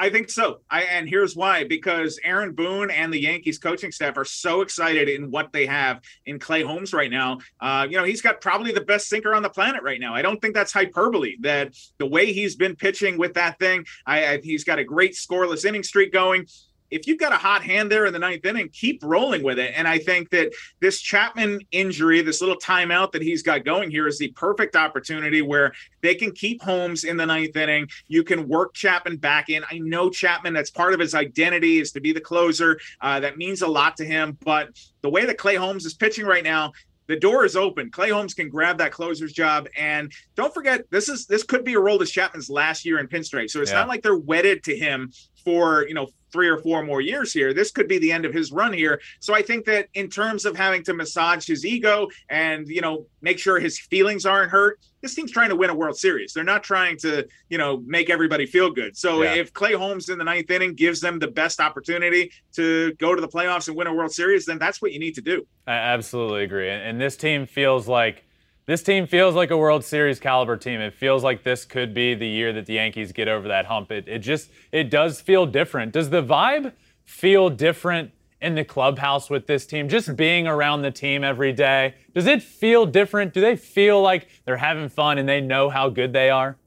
Speaker 4: I think so. I and here's why because Aaron Boone and the Yankees coaching staff are so excited in what they have in Clay Holmes right now. Uh, you know, he's got probably the best sinker on the planet right now. I don't think that's hyperbole. That the way he's been pitching with that thing, I, I he's got a great scoreless inning streak going if you've got a hot hand there in the ninth inning, keep rolling with it. And I think that this Chapman injury, this little timeout that he's got going here, is the perfect opportunity where they can keep Holmes in the ninth inning. You can work Chapman back in. I know Chapman, that's part of his identity, is to be the closer. Uh, that means a lot to him. But the way that Clay Holmes is pitching right now, the door is open. Clay Holmes can grab that closer's job, and don't forget this is this could be Aroldis Chapman's last year in pinstripe. So it's yeah. not like they're wedded to him for you know three or four more years here. This could be the end of his run here. So I think that in terms of having to massage his ego and, you know, make sure his feelings aren't hurt, this team's trying to win a World Series. They're not trying to, you know, make everybody feel good. So yeah. if Clay Holmes in the ninth inning gives them the best opportunity to go to the playoffs and win a World Series, then that's what you need to do.
Speaker 2: I absolutely agree. And this team feels like this team feels like a World Series caliber team. It feels like this could be the year that the Yankees get over that hump. It, it just it does feel different. Does the vibe feel different in the clubhouse with this team? Just being around the team every day, does it feel different? Do they feel like they're having fun and they know how good they are?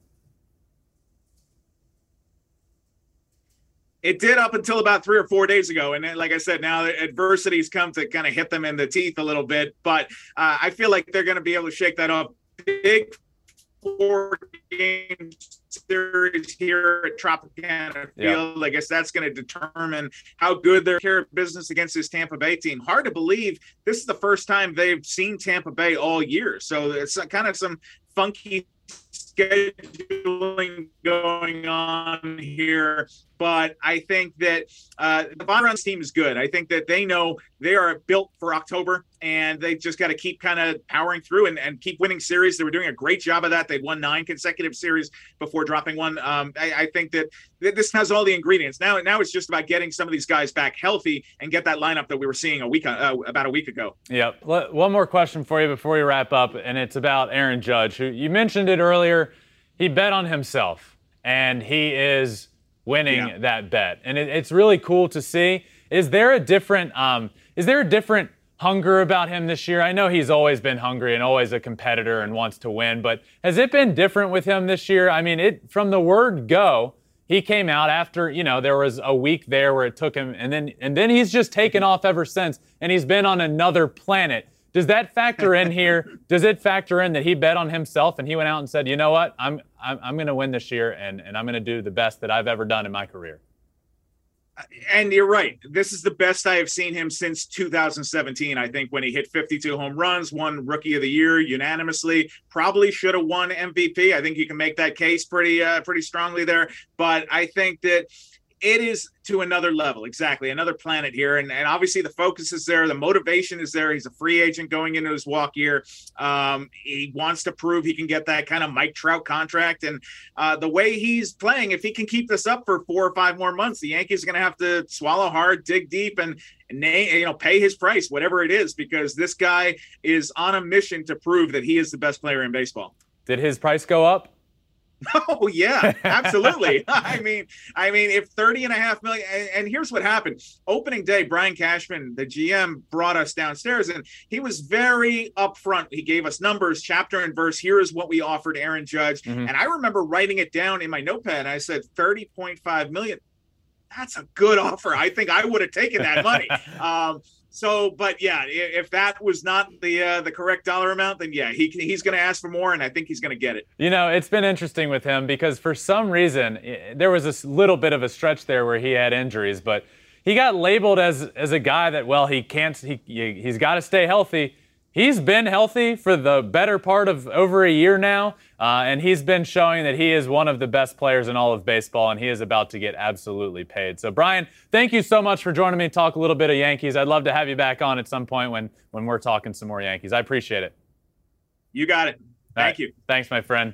Speaker 4: It did up until about three or four days ago, and then, like I said, now adversities come to kind of hit them in the teeth a little bit. But uh, I feel like they're going to be able to shake that off. Big four game series here at Tropicana Field. Yeah. I guess that's going to determine how good their care business against this Tampa Bay team. Hard to believe this is the first time they've seen Tampa Bay all year. So it's kind of some funky scheduling going on here but I think that uh, the Von Runs team is good. I think that they know they are built for October, and they just got to keep kind of powering through and, and keep winning series. They were doing a great job of that. They won nine consecutive series before dropping one. Um, I, I, think that this has all the ingredients. Now, now it's just about getting some of these guys back healthy and get that lineup that we were seeing a week uh, about a week ago.
Speaker 2: Yeah. One more question for you before we wrap up, and it's about Aaron Judge, who you mentioned it earlier. He bet on himself, and he is winning yeah. that bet, and it, it's really cool to see. Is there a different um, is there a different hunger about him this year? I know he's always been hungry and always a competitor and wants to win, but has it been different with him this year? I mean, it from the word go, he came out after you know there was a week there where it took him, and then and then he's just taken off ever since, and he's been on another planet. Does that factor in here? Does it factor in that he bet on himself and he went out and said, you know what, I'm I'm, I'm going to win this year and, and I'm going to do the best that I've ever done in my career?
Speaker 4: And you're right. This is the best I have seen him since 2017. I think when he hit 52 home runs, won Rookie of the Year unanimously. Probably should have won MVP. I think you can make that case pretty uh, pretty strongly there. But I think that it is to another level exactly another planet here and, and obviously the focus is there the motivation is there he's a free agent going into his walk year um, he wants to prove he can get that kind of mike trout contract and uh, the way he's playing if he can keep this up for four or five more months the yankees are going to have to swallow hard dig deep and, and you know pay his price whatever it is because this guy is on a mission to prove that he is the best player in baseball.
Speaker 2: Did his price go up
Speaker 4: Oh yeah, absolutely. I mean, I mean, if 30 and a half million, and, and, here's what happened. Opening day, Brian Cashman, the GM, brought us downstairs and he was very upfront. He gave us numbers, chapter and verse. Here is what we offered Aaron Judge. Mm-hmm. And I remember writing it down in my notepad. I said 30.5 million. That's a good offer. I think I would have taken that money. um, so, but yeah, if that was not the uh, the correct dollar amount, then yeah, he he's going to ask for more, and I think he's going to get it.
Speaker 2: You know, it's been interesting with him because for some reason there was a little bit of a stretch there where he had injuries, but he got labeled as as a guy that well he can't he he's got to stay healthy. He's been healthy for the better part of over a year now, uh, and he's been showing that he is one of the best players in all of baseball, and he is about to get absolutely paid. So, Brian, thank you so much for joining me to talk a little bit of Yankees. I'd love to have you back on at some point when, when we're talking some more Yankees. I appreciate it.
Speaker 4: You got it. Thank right. you.
Speaker 2: Thanks, my friend.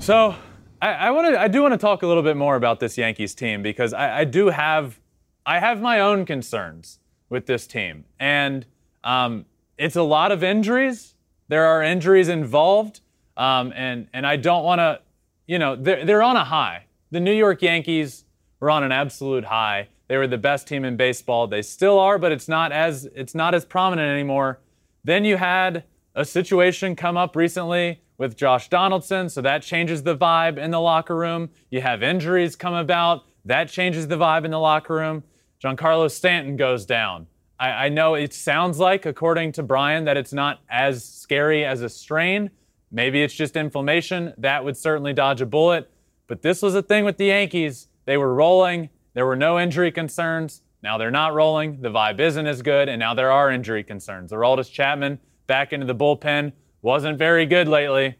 Speaker 2: So, I, I want to. I do want to talk a little bit more about this Yankees team because I, I do have, I have my own concerns with this team, and um, it's a lot of injuries. There are injuries involved, um, and and I don't want to, you know, they're they're on a high. The New York Yankees were on an absolute high. They were the best team in baseball. They still are, but it's not as it's not as prominent anymore. Then you had a situation come up recently with Josh Donaldson, so that changes the vibe in the locker room. You have injuries come about That changes the vibe in the locker room. Giancarlo Stanton goes down. I, I know it sounds like, according to Brian, that it's not as scary as a strain. Maybe it's just inflammation. That would certainly dodge a bullet. But this was a thing with the Yankees. They were rolling. There were no injury concerns. Now they're not rolling. The vibe isn't as good. And now there are injury concerns. Aroldis Chapman back into the bullpen wasn't very good lately.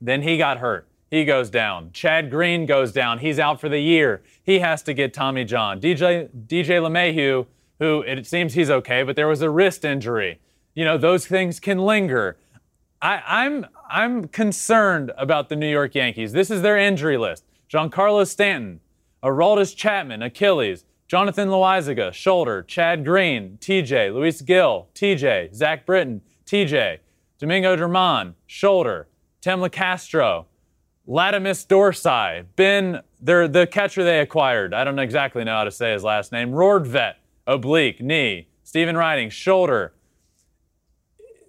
Speaker 2: Then he got hurt. He goes down. Chad Green goes down. He's out for the year. He has to get Tommy John. DJ DJ LeMahieu, who it seems he's okay, but there was a wrist injury. You know, those things can linger. I, I'm I'm concerned about the New York Yankees. This is their injury list. Giancarlo Stanton, Aroldis Chapman, Achilles, Jonathan Loaisiga, shoulder, Chad Green, TJ, Luis Gil, TJ, Zach Britton, TJ, Domingo German, shoulder, Tim Locastro, Latimus Dorsai, Ben, they're the catcher they acquired. I don't exactly know how to say his last name. Rortvedt, oblique, knee. Stephen Ridings, shoulder.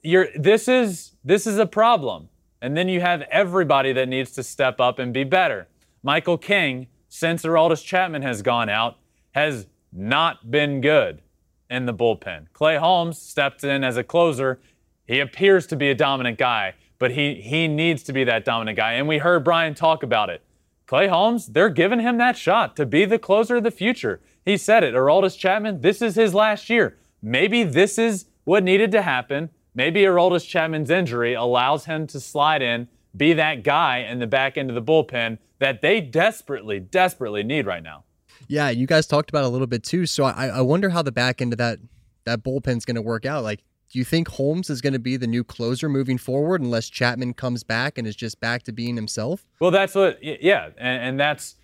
Speaker 2: You're, this is this is a problem. And then you have everybody that needs to step up and be better. Michael King, since Aroldis Chapman has gone out, has not been good in the bullpen. Clay Holmes stepped in as a closer. He appears to be a dominant guy, but he he needs to be that dominant guy. And we heard Brian talk about it. Clay Holmes, they're giving him that shot to be the closer of the future. He said it. Aroldis Chapman, this is his last year. Maybe this is what needed to happen. Maybe Aroldis Chapman's injury allows him to slide in, be that guy in the back end of the bullpen that they desperately, desperately need right now.
Speaker 3: Yeah, you guys talked about it a little bit too. So I, I wonder how the back end of that that bullpen's going to work out. Like, do you think Holmes is going to be the new closer moving forward unless Chapman comes back and is just back to being himself?
Speaker 2: Well, that's what, yeah, and, and that's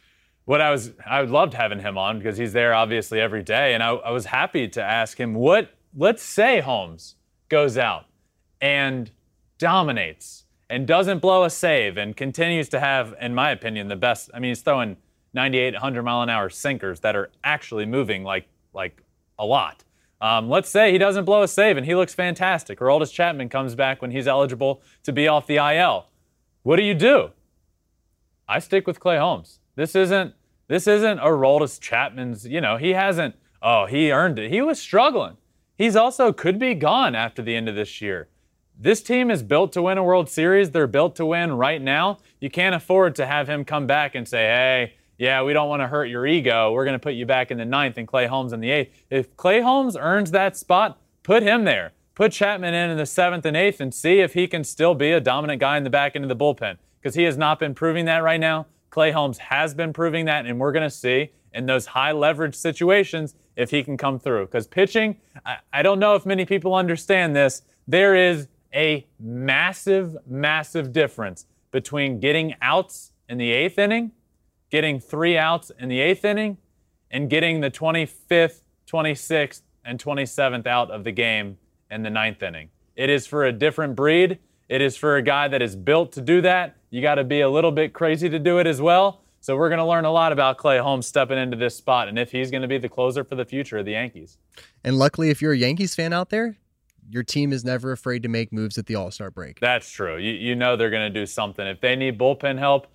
Speaker 2: what I was. I loved having him on because he's there obviously every day, and I, I was happy to ask him what. Let's say Holmes goes out and dominates and doesn't blow a save and continues to have, in my opinion, the best. I mean, he's throwing 98, 100 mile an hour sinkers that are actually moving like like a lot. Um, let's say he doesn't blow a save and he looks fantastic. Or Aroldis Chapman comes back when he's eligible to be off the IL. What do you do? I stick with Clay Holmes. This isn't this isn't Aroldis Chapman's. You know he hasn't. Oh, he earned it. He was struggling. He's also could be gone after the end of this year. This team is built to win a World Series. They're built to win right now. You can't afford to have him come back and say, hey, yeah, we don't want to hurt your ego. We're going to put you back in the ninth and Clay Holmes in the eighth. If Clay Holmes earns that spot, put him there. Put Chapman in in the seventh and eighth and see if he can still be a dominant guy in the back end of the bullpen because he has not been proving that right now. Clay Holmes has been proving that, and we're going to see in those high leverage situations if he can come through. Because pitching, I, I don't know if many people understand this. There is a massive, massive difference between getting outs in the eighth inning getting three outs in the eighth inning and getting the 25th, 26th, and 27th out of the game in the ninth inning. It is for a different breed. It is for a guy that is built to do that. You got to be a little bit crazy to do it as well. So we're going to learn a lot about Clay Holmes stepping into this spot and if he's going to be the closer for the future of the Yankees.
Speaker 3: And luckily, if you're a Yankees fan out there, your team is never afraid to make moves at the All Star break.
Speaker 2: That's true. You, you know they're going to do something. If they need bullpen help,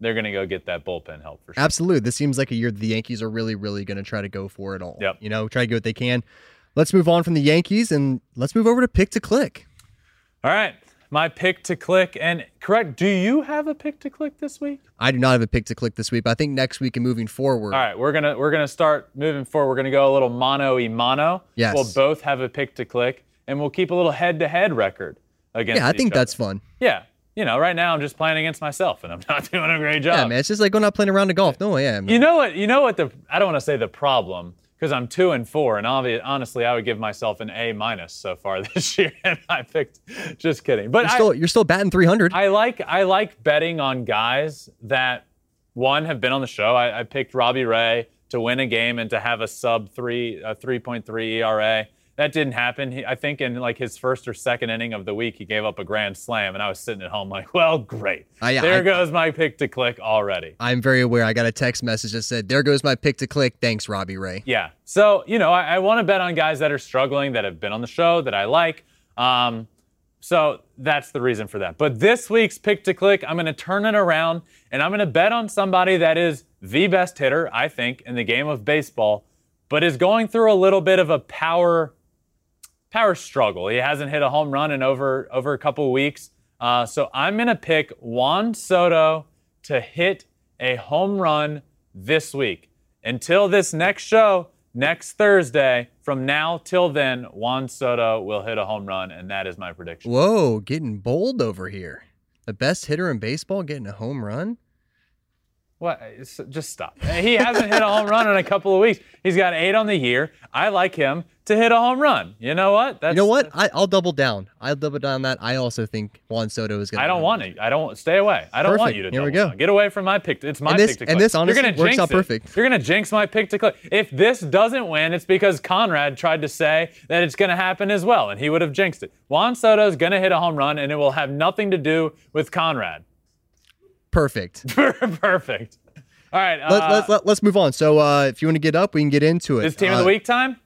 Speaker 2: they're going to go get that bullpen help for sure.
Speaker 3: Absolutely. This seems like a year the Yankees are really, really going to try to go for it all.
Speaker 2: Yep.
Speaker 3: You know, try to get what they can. Let's move on from the Yankees and let's move over to pick to click.
Speaker 2: All right. My pick to click. And correct, do you have a pick to click this week?
Speaker 3: I do not have a pick to click this week, but I think next week and moving forward.
Speaker 2: All right, we're gonna we're gonna start moving forward. We're gonna go a little mono e mono.
Speaker 3: Yes.
Speaker 2: We'll both have a pick to click, and we'll keep a little head to head record against.
Speaker 3: Yeah, I think
Speaker 2: other.
Speaker 3: that's fun.
Speaker 2: Yeah, you know, right now I'm just playing against myself, and I'm not doing a great job.
Speaker 3: Yeah, man. It's just like going out playing around the golf. No, yeah. Man.
Speaker 2: You know what? You know what the I don't want to say the problem because I'm two and four, and obvi- honestly, I would give myself an A minus so far this year. And I picked, just kidding. But
Speaker 3: You're
Speaker 2: I,
Speaker 3: still, you're still batting 300.
Speaker 2: I like I like betting on guys that one have been on the show. I, I picked Robbie Ray to win a game and to have a sub three, a 3.3 ERA. That didn't happen. He, I think in like his first or second inning of the week, he gave up a grand slam, and I was sitting at home like, well, great.
Speaker 3: I- I-
Speaker 2: there goes my pick to click already.
Speaker 3: I'm very aware. I got a text message that said, "There goes my pick to click." Thanks, Robbie Ray.
Speaker 2: Yeah. So, you know, I, I want to bet on guys that are struggling, that have been on the show, that I like. Um, So that's the reason for that. But this week's pick to click, I'm going to turn it around and I'm going to bet on somebody that is the best hitter, I think, in the game of baseball, but is going through a little bit of a power power struggle. He hasn't hit a home run in over over a couple weeks. Uh, so I'm to pick Juan Soto to hit a home run this week. Until this next show, next Thursday, from now till then, Juan Soto will hit a home run, and that is my prediction.
Speaker 3: Whoa, getting bold over here. The best hitter in baseball getting a home run?
Speaker 2: What? Just stop. He hasn't hit a home run in a couple of weeks. He's got eight on the year. I like him to hit a home run. You know what?
Speaker 3: That's, you know what? I, will double down. I'll double down on that. I also think Juan Soto is going. to
Speaker 2: I don't want it. I don't stay away. I don't
Speaker 3: perfect.
Speaker 2: want you to.
Speaker 3: Here we go.
Speaker 2: Down. Get away from my pick. It's my
Speaker 3: and this,
Speaker 2: pick to click.
Speaker 3: And this honestly
Speaker 2: You're gonna
Speaker 3: works out
Speaker 2: it.
Speaker 3: perfect.
Speaker 2: You're gonna jinx my pick to click. If this doesn't win, it's because Conrad tried to say that it's gonna happen as well, and he would have jinxed it. Juan Soto is gonna hit a home run, and it will have nothing to do with Conrad.
Speaker 3: Perfect.
Speaker 2: Perfect. All right.
Speaker 3: Uh, let, let, let, let's move on. So, uh, if you want to get up, we can get into it.
Speaker 2: Is team
Speaker 3: uh,
Speaker 2: of the week time?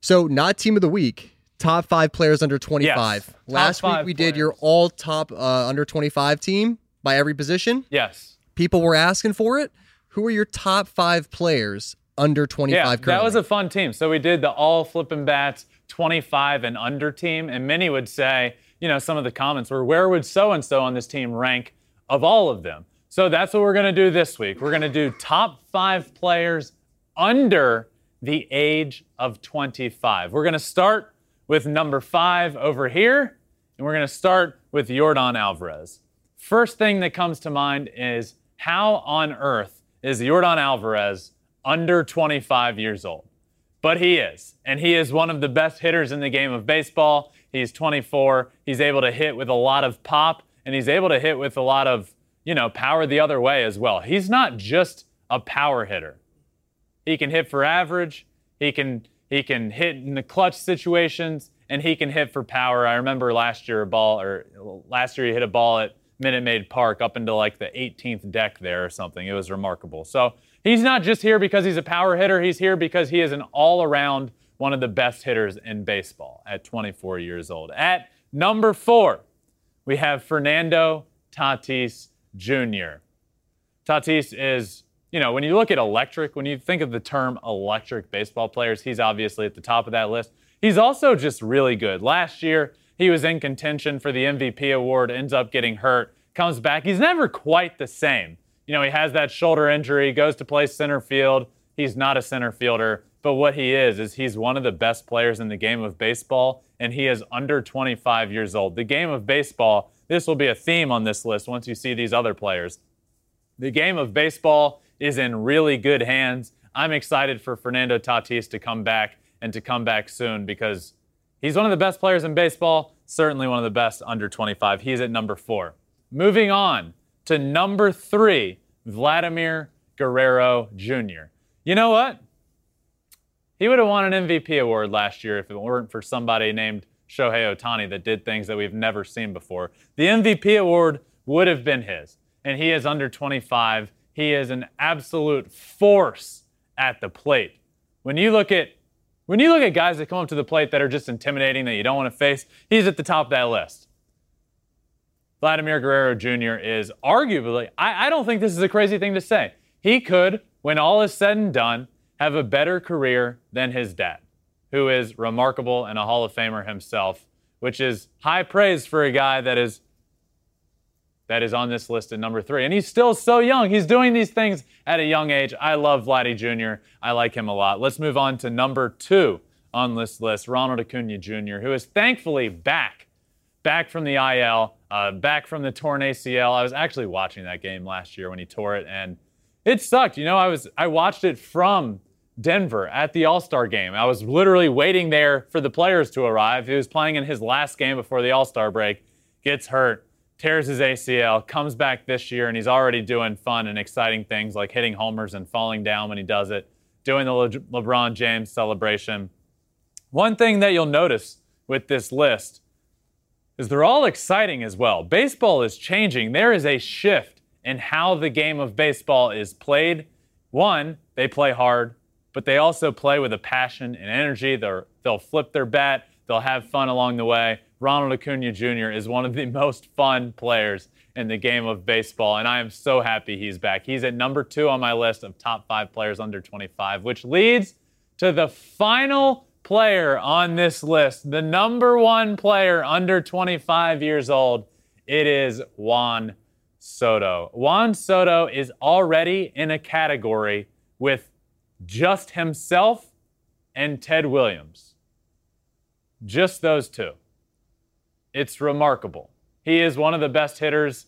Speaker 3: So, not team of the week. Top five players under 25.
Speaker 2: Yes.
Speaker 3: Last week we did your all top uh, under 25 team by every position.
Speaker 2: Yes.
Speaker 3: People were asking for it. Who are your top five players under 25
Speaker 2: yeah,
Speaker 3: currently?
Speaker 2: That was a fun team. So we did the all flipping bats 25 and under team. And many would say, you know, some of the comments were, where would so and so on this team rank of all of them? So that's what we're going to do this week. We're going to do top five players under the age of 25. We're going to start with number five over here, and we're going to start with Yordan Alvarez. First thing that comes to mind is how on earth is Yordan Alvarez under 25 years old? But he is, and he is one of the best hitters in the game of baseball. He's 24. He's able to hit with a lot of pop, and he's able to hit with a lot of you know, power the other way as well. He's not just a power hitter. He can hit for average, he can he can hit in the clutch situations, and he can hit for power. I remember last year a ball or last year he hit a ball at Minute Maid Park up into like the 18th deck there or something. It was remarkable. So he's not just here because he's a power hitter, he's here because he is an all-around one of the best hitters in baseball at 24 years old. At number four, we have Fernando Tatis Jr. Tatis is, you know, when you look at electric, when you think of the term electric baseball players, he's obviously at the top of that list. He's also just really good. Last year, he was in contention for the MVP award, ends up getting hurt, comes back. He's never quite the same. You know, he has that shoulder injury, goes to play center field. He's not a center fielder, but what he is, is he's one of the best players in the game of baseball, and he is under 25 years old. The game of baseball this will be a theme on this list once you see these other players. The game of baseball is in really good hands. I'm excited for Fernando Tatis to come back and to come back soon because he's one of the best players in baseball, certainly one of the best under 25. He's at number four. Moving on to number three, Vladimir Guerrero Jr. You know what? He would have won an MVP award last year if it weren't for somebody named Shohei Ohtani that did things that we've never seen before. The MVP award would have been his, and he is under 25. He is an absolute force at the plate. When you look at when you look at guys that come up to the plate that are just intimidating that you don't want to face, he's at the top of that list. Vladimir Guerrero Jr. is arguably, I, I don't think this is a crazy thing to say. He could, when all is said and done, have a better career than his dad who is remarkable and a Hall of Famer himself, which is high praise for a guy that is that is on this list at number three. And he's still so young. He's doing these things at a young age. I love Vladdy Jr. I like him a lot. Let's move on to number two on this list, Ronald Acuna Jr., who is thankfully back, back from the IL, uh, back from the torn ACL. I was actually watching that game last year when he tore it, and it sucked. You know, I was I watched it from Denver at the All Star game. I was literally waiting there for the players to arrive. He was playing in his last game before the All Star break, gets hurt, tears his ACL, comes back this year, and he's already doing fun and exciting things like hitting homers and falling down when he does it, doing the Le- LeBron James celebration. One thing that you'll notice with this list is they're all exciting as well. Baseball is changing. There is a shift in how the game of baseball is played. One, they play hard but they also play with a passion and energy. They're, they'll flip their bat, they'll have fun along the way. Ronald Acuna Jr. is one of the most fun players in the game of baseball, and I am so happy he's back. He's at number two on my list of top five players under 25, which leads to the final player on this list, the number one player under 25 years old. It is Juan Soto. Juan Soto is already in a category with just himself and Ted Williams. Just those two. It's remarkable. He is one of the best hitters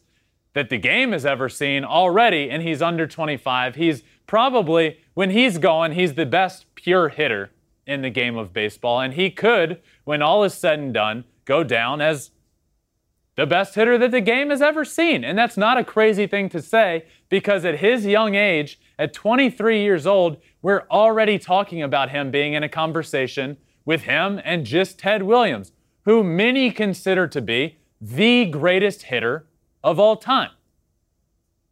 Speaker 2: that the game has ever seen already, and he's under 25. He's probably, when he's going, he's the best pure hitter in the game of baseball. And he could, when all is said and done, go down as the best hitter that the game has ever seen. And that's not a crazy thing to say because at his young age, at 23 years old, we're already talking about him being in a conversation with him and just Ted Williams, who many consider to be the greatest hitter of all time.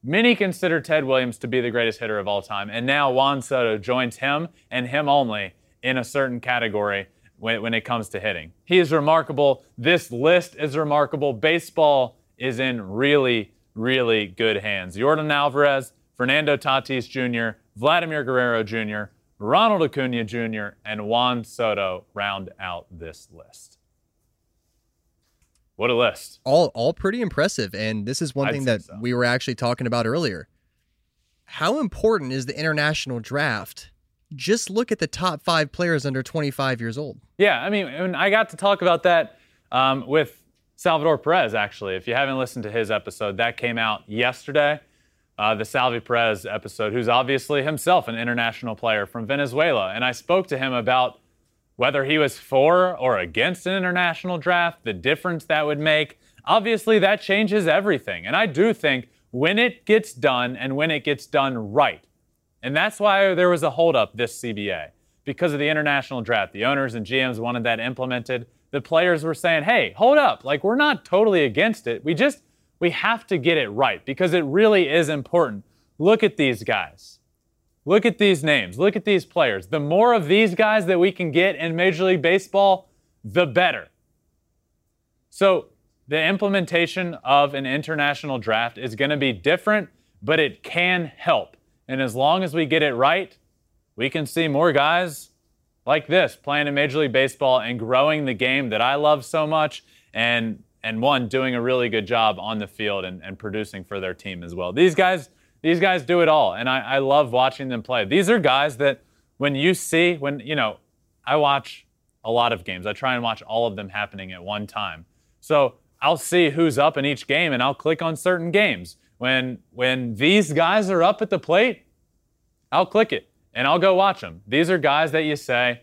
Speaker 2: Many consider Ted Williams to be the greatest hitter of all time, and now Juan Soto joins him and him only in a certain category when, when it comes to hitting. He is remarkable. This list is remarkable. Baseball is in really, really good hands. Yordan Alvarez, Fernando Tatis Jr., Vladimir Guerrero Jr., Ronald Acuna Jr., and Juan Soto round out this list. What a list.
Speaker 3: All all pretty impressive. And this is one
Speaker 2: I'd
Speaker 3: thing that
Speaker 2: so.
Speaker 3: we were actually talking about earlier. How important is the international draft? Just look at the top five players under 25 years old.
Speaker 2: Yeah, I mean, and I got to talk about that um, with Salvador Perez, actually. If you haven't listened to his episode, that came out yesterday. Uh, the Salvy Perez episode, who's obviously himself an international player from Venezuela. And I spoke to him about whether he was for or against an international draft, the difference that would make. Obviously, that changes everything. And I do think when it gets done and when it gets done right, and that's why there was a holdup this CBA because of the international draft. The owners and GMs wanted that implemented. The players were saying, "Hey, hold up! Like we're not totally against it. We just we have to get it right because it really is important. Look at these guys. Look at these names. Look at these players. The more of these guys that we can get in Major League Baseball, the better." So the implementation of an international draft is going to be different, but it can help. And as long as we get it right, we can see more guys like this playing in Major League Baseball and growing the game that I love so much and and one doing a really good job on the field and, and producing for their team as well. These guys, these guys do it all. And I, I love watching them play. These are guys that when you see, when you know, I watch a lot of games. I try and watch all of them happening at one time. So I'll see who's up in each game and I'll click on certain games. When when these guys are up at the plate, I'll click it and I'll go watch them. These are guys that you say,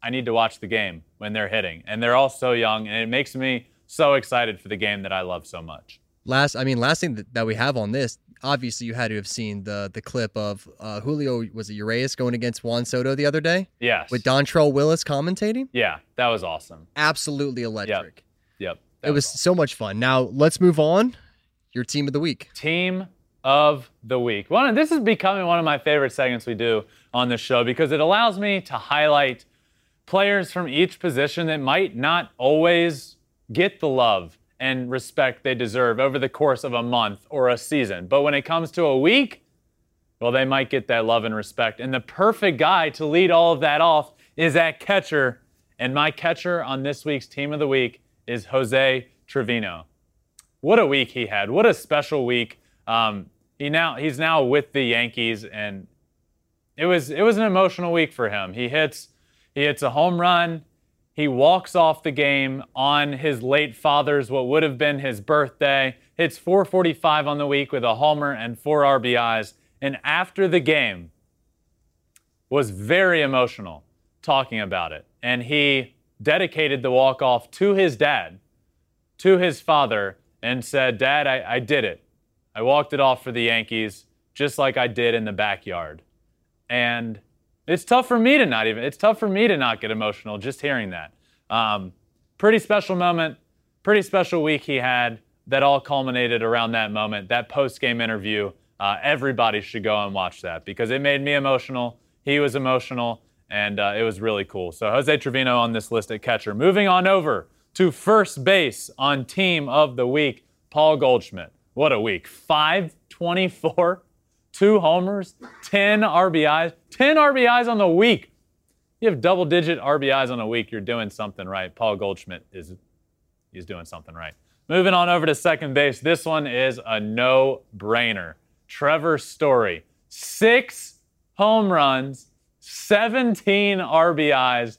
Speaker 2: I need to watch the game when they're hitting. And they're all so young and it makes me so excited for the game that I love so much.
Speaker 3: Last, I mean, last thing that, that we have on this, obviously, you had to have seen the the clip of uh, Julio was it Urias going against Juan Soto the other day
Speaker 2: Yes.
Speaker 3: with Dontrelle Willis commentating.
Speaker 2: yeah, that was awesome.
Speaker 3: Absolutely electric.
Speaker 2: Yep. that
Speaker 3: It was so much fun. Now let's move on. Your team of the week.
Speaker 2: team of the week. One, of- this is becoming one of my favorite segments we do on the show because it allows me to highlight players from each position that might not always get the love and respect they deserve over the course of a month or a season. But when it comes to a week, well, they might get that love and respect. And the perfect guy to lead all of that off is at catcher. And my catcher on this week's team of the week is Jose Trevino what a week he had. What a special week. Um, he now he's now with the Yankees, and it was it was an emotional week for him. He hits he hits a home run. He walks off the game on his late father's what would have been his birthday. Hits 445 on the week with a homer and four RBIs. And after the game, was very emotional talking about it. And he dedicated the walk off to his dad to his father and said, Dad, I, I did it. I walked it off for the Yankees just like I did in the backyard. And it's tough for me to not even, it's tough for me to not get emotional just hearing that. Um, pretty special moment, pretty special week he had that all culminated around that moment, that post game interview. Uh, everybody should go and watch that because it made me emotional. He was emotional, and uh, it was really cool. So Jose Trevino on this list at catcher. Moving on over to first base on team of the week, Paul Goldschmidt. What a week. 524, two homers, 10 RBIs, 10 RBIs on the week. You have double digit RBIs on a week, you're doing something right. Paul Goldschmidt is he's doing something right. Moving on over to second base. This one is a no brainer. Trevor Story, six home runs, 17 RBIs,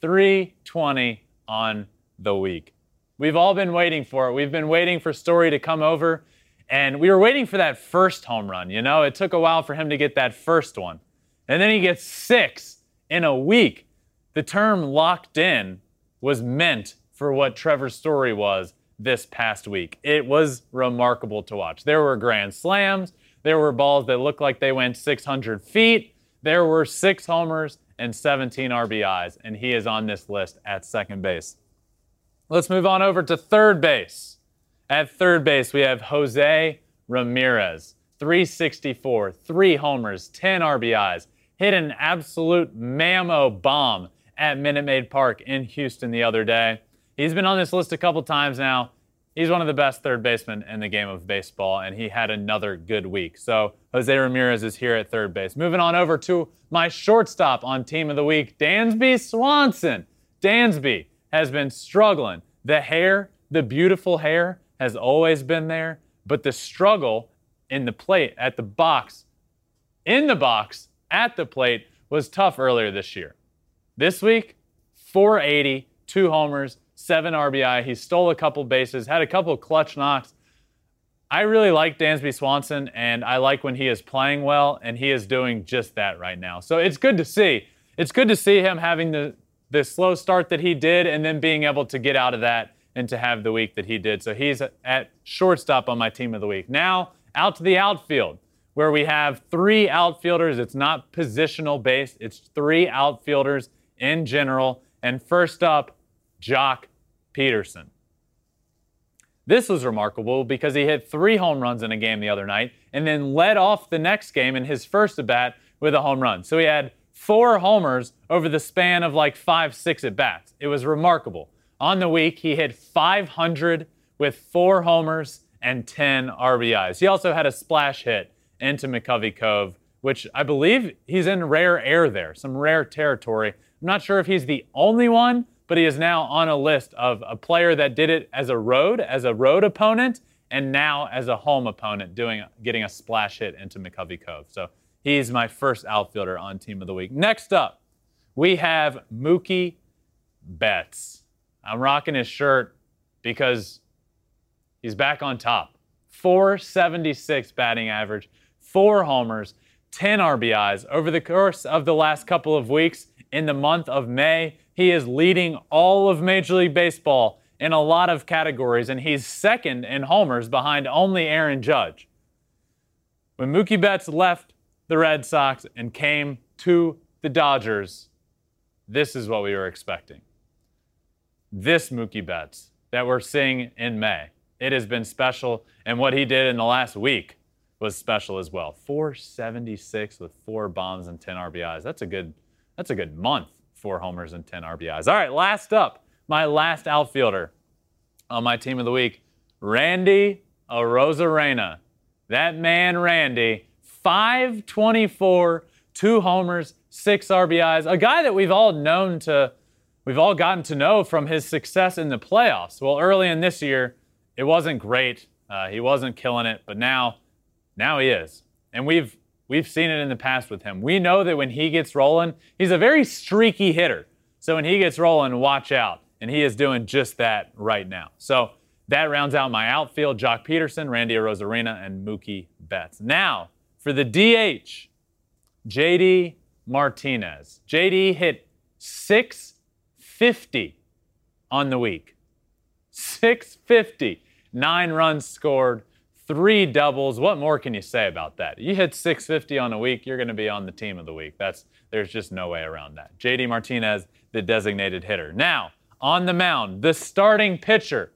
Speaker 2: 320 on the week. We've all been waiting for it. We've been waiting for Story to come over, and we were waiting for that first home run. You know, it took a while for him to get that first one. And then he gets six in a week. The term locked in was meant for what Trevor Story was this past week. It was remarkable to watch. There were grand slams, there were balls that looked like they went 600 feet, there were six homers and 17 RBIs, and he is on this list at second base. Let's move on over to third base. At third base, we have Jose Ramirez, 364, three homers, 10 RBIs, hit an absolute mammo bomb at Minute Maid Park in Houston the other day. He's been on this list a couple times now. He's one of the best third basemen in the game of baseball, and he had another good week. So Jose Ramirez is here at third base. Moving on over to my shortstop on Team of the Week, Dansby Swanson. Dansby has been struggling. The hair, the beautiful hair, has always been there, but the struggle in the plate, at the box, in the box, at the plate, was tough earlier this year. This week, 480, two homers, seven RBI. He stole a couple bases, had a couple clutch knocks. I really like Dansby Swanson, and I like when he is playing well, and he is doing just that right now. So it's good to see. It's good to see him having the, the slow start that he did and then being able to get out of that and to have the week that he did. So he's at shortstop on my team of the week. Now, out to the outfield, where we have three outfielders. It's not positional based, it's three outfielders in general. And first up, Joc Pederson. This was remarkable because he hit three home runs in a game the other night and then led off the next game in his first at bat with a home run. So he had four homers over the span of like five, six at bats. It was remarkable. On the week, he hit 500 with four homers and 10 RBIs. He also had a splash hit into McCovey Cove, which I believe he's in rare air there, some rare territory. I'm not sure if he's the only one, but he is now on a list of a player that did it as a road, as a road opponent, and now as a home opponent, doing getting a splash hit into McCovey Cove. So he's my first outfielder on Team of the Week. Next up, we have Mookie Betts. I'm rocking his shirt because he's back on top. 476 batting average, four homers, 10 RBIs. Over the course of the last couple of weeks, in the month of May, he is leading all of Major League Baseball in a lot of categories, and he's second in homers behind only Aaron Judge. When Mookie Betts left the Red Sox and came to the Dodgers, this is what we were expecting. This Mookie Betts that we're seeing in May. It has been special, and what he did in the last week was special as well. 476 with four bombs and 10 RBIs. That's a good that's a good month four homers and 10 RBIs. All right, last up, my last outfielder on my team of the week, Randy Arozarena. That man, Randy, 524, two homers, six RBIs. A guy that we've all known to, we've all gotten to know from his success in the playoffs. Well, early in this year, it wasn't great. Uh, he wasn't killing it, but now, now he is. And we've We've seen it in the past with him. We know that when he gets rolling, he's a very streaky hitter. So when he gets rolling, watch out. And he is doing just that right now. So that rounds out my outfield Joc Pederson, Randy Arozarena, and Mookie Betts. Now, for the DH, JD Martinez. JD hit 650 on the week. 650. Nine runs scored, three doubles. What more can you say about that? You hit 650 on a week, you're going to be on the team of the week. That's there's just no way around that. JD Martinez, the designated hitter. Now, on the mound, the starting pitcher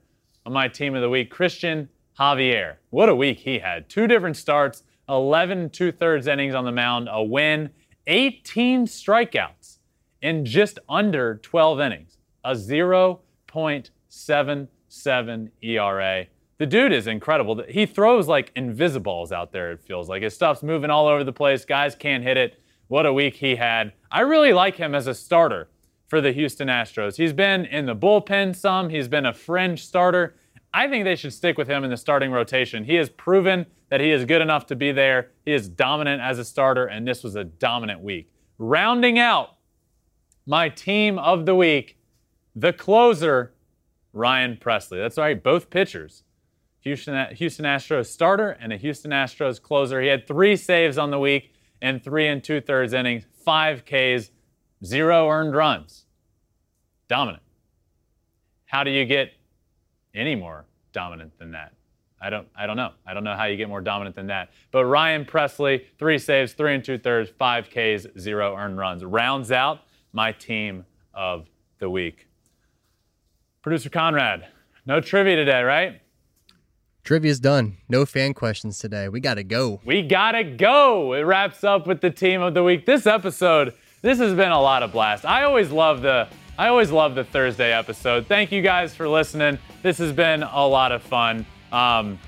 Speaker 2: on my team of the week, Cristian Javier. What a week he had. Two different starts, 11 two thirds innings on the mound, a win, 18 strikeouts in just under 12 innings, a 0.77 ERA. The dude is incredible. He throws like invisibles out there, it feels like. His stuff's moving all over the place. Guys can't hit it. What a week he had. I really like him as a starter for the Houston Astros. He's been in the bullpen some, he's been a fringe starter. I think they should stick with him in the starting rotation. He has proven that he is good enough to be there. He is dominant as a starter, and this was a dominant week. Rounding out my team of the week, the closer, Ryan Pressly. That's right, both pitchers. Houston, Houston Astros starter and a Houston Astros closer. He had three saves on the week in three and two thirds innings, five Ks, zero earned runs. Dominant. How do you get any more dominant than that? I don't I don't know. I don't know how you get more dominant than that. But Ryan Pressly, three saves, three and two thirds, five Ks, zero earned runs. Rounds out my team of the week. Producer Conrad, no trivia today, right?
Speaker 3: Trivia's done. No fan questions today. We gotta go.
Speaker 2: We gotta go. It wraps up with the team of the week. This episode, this has been a lot of blast. I always love the I always love the Thursday episode. Thank you guys for listening. This has been a lot of fun. Um,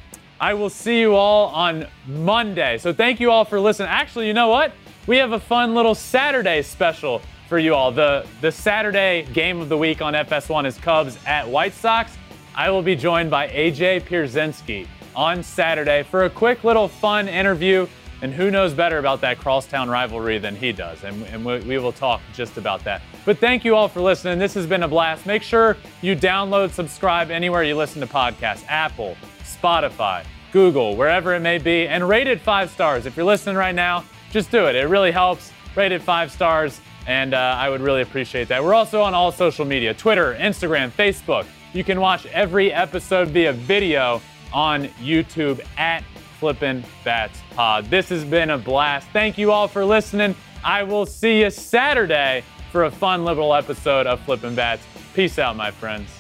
Speaker 2: I will see you all on Monday. So thank you all for listening. Actually, you know what? We have a fun little Saturday special for you all. The the Saturday game of the week on FS1 is Cubs at White Sox. I will be joined by AJ Pierzynski on Saturday for a quick little fun interview. And who knows better about that crosstown rivalry than he does? And, and we, we will talk just about that. But thank you all for listening. This has been a blast. Make sure you download, subscribe anywhere you listen to podcasts Apple, Spotify, Google, wherever it may be, and rate it five stars. If you're listening right now, just do it. It really helps. Rate it five stars, and uh, I would really appreciate that. We're also on all social media Twitter, Instagram, Facebook. You can watch every episode via video on YouTube at Flippin' Bats Pod. This has been a blast. Thank you all for listening. I will see you Saturday for a fun little episode of Flippin' Bats. Peace out, my friends.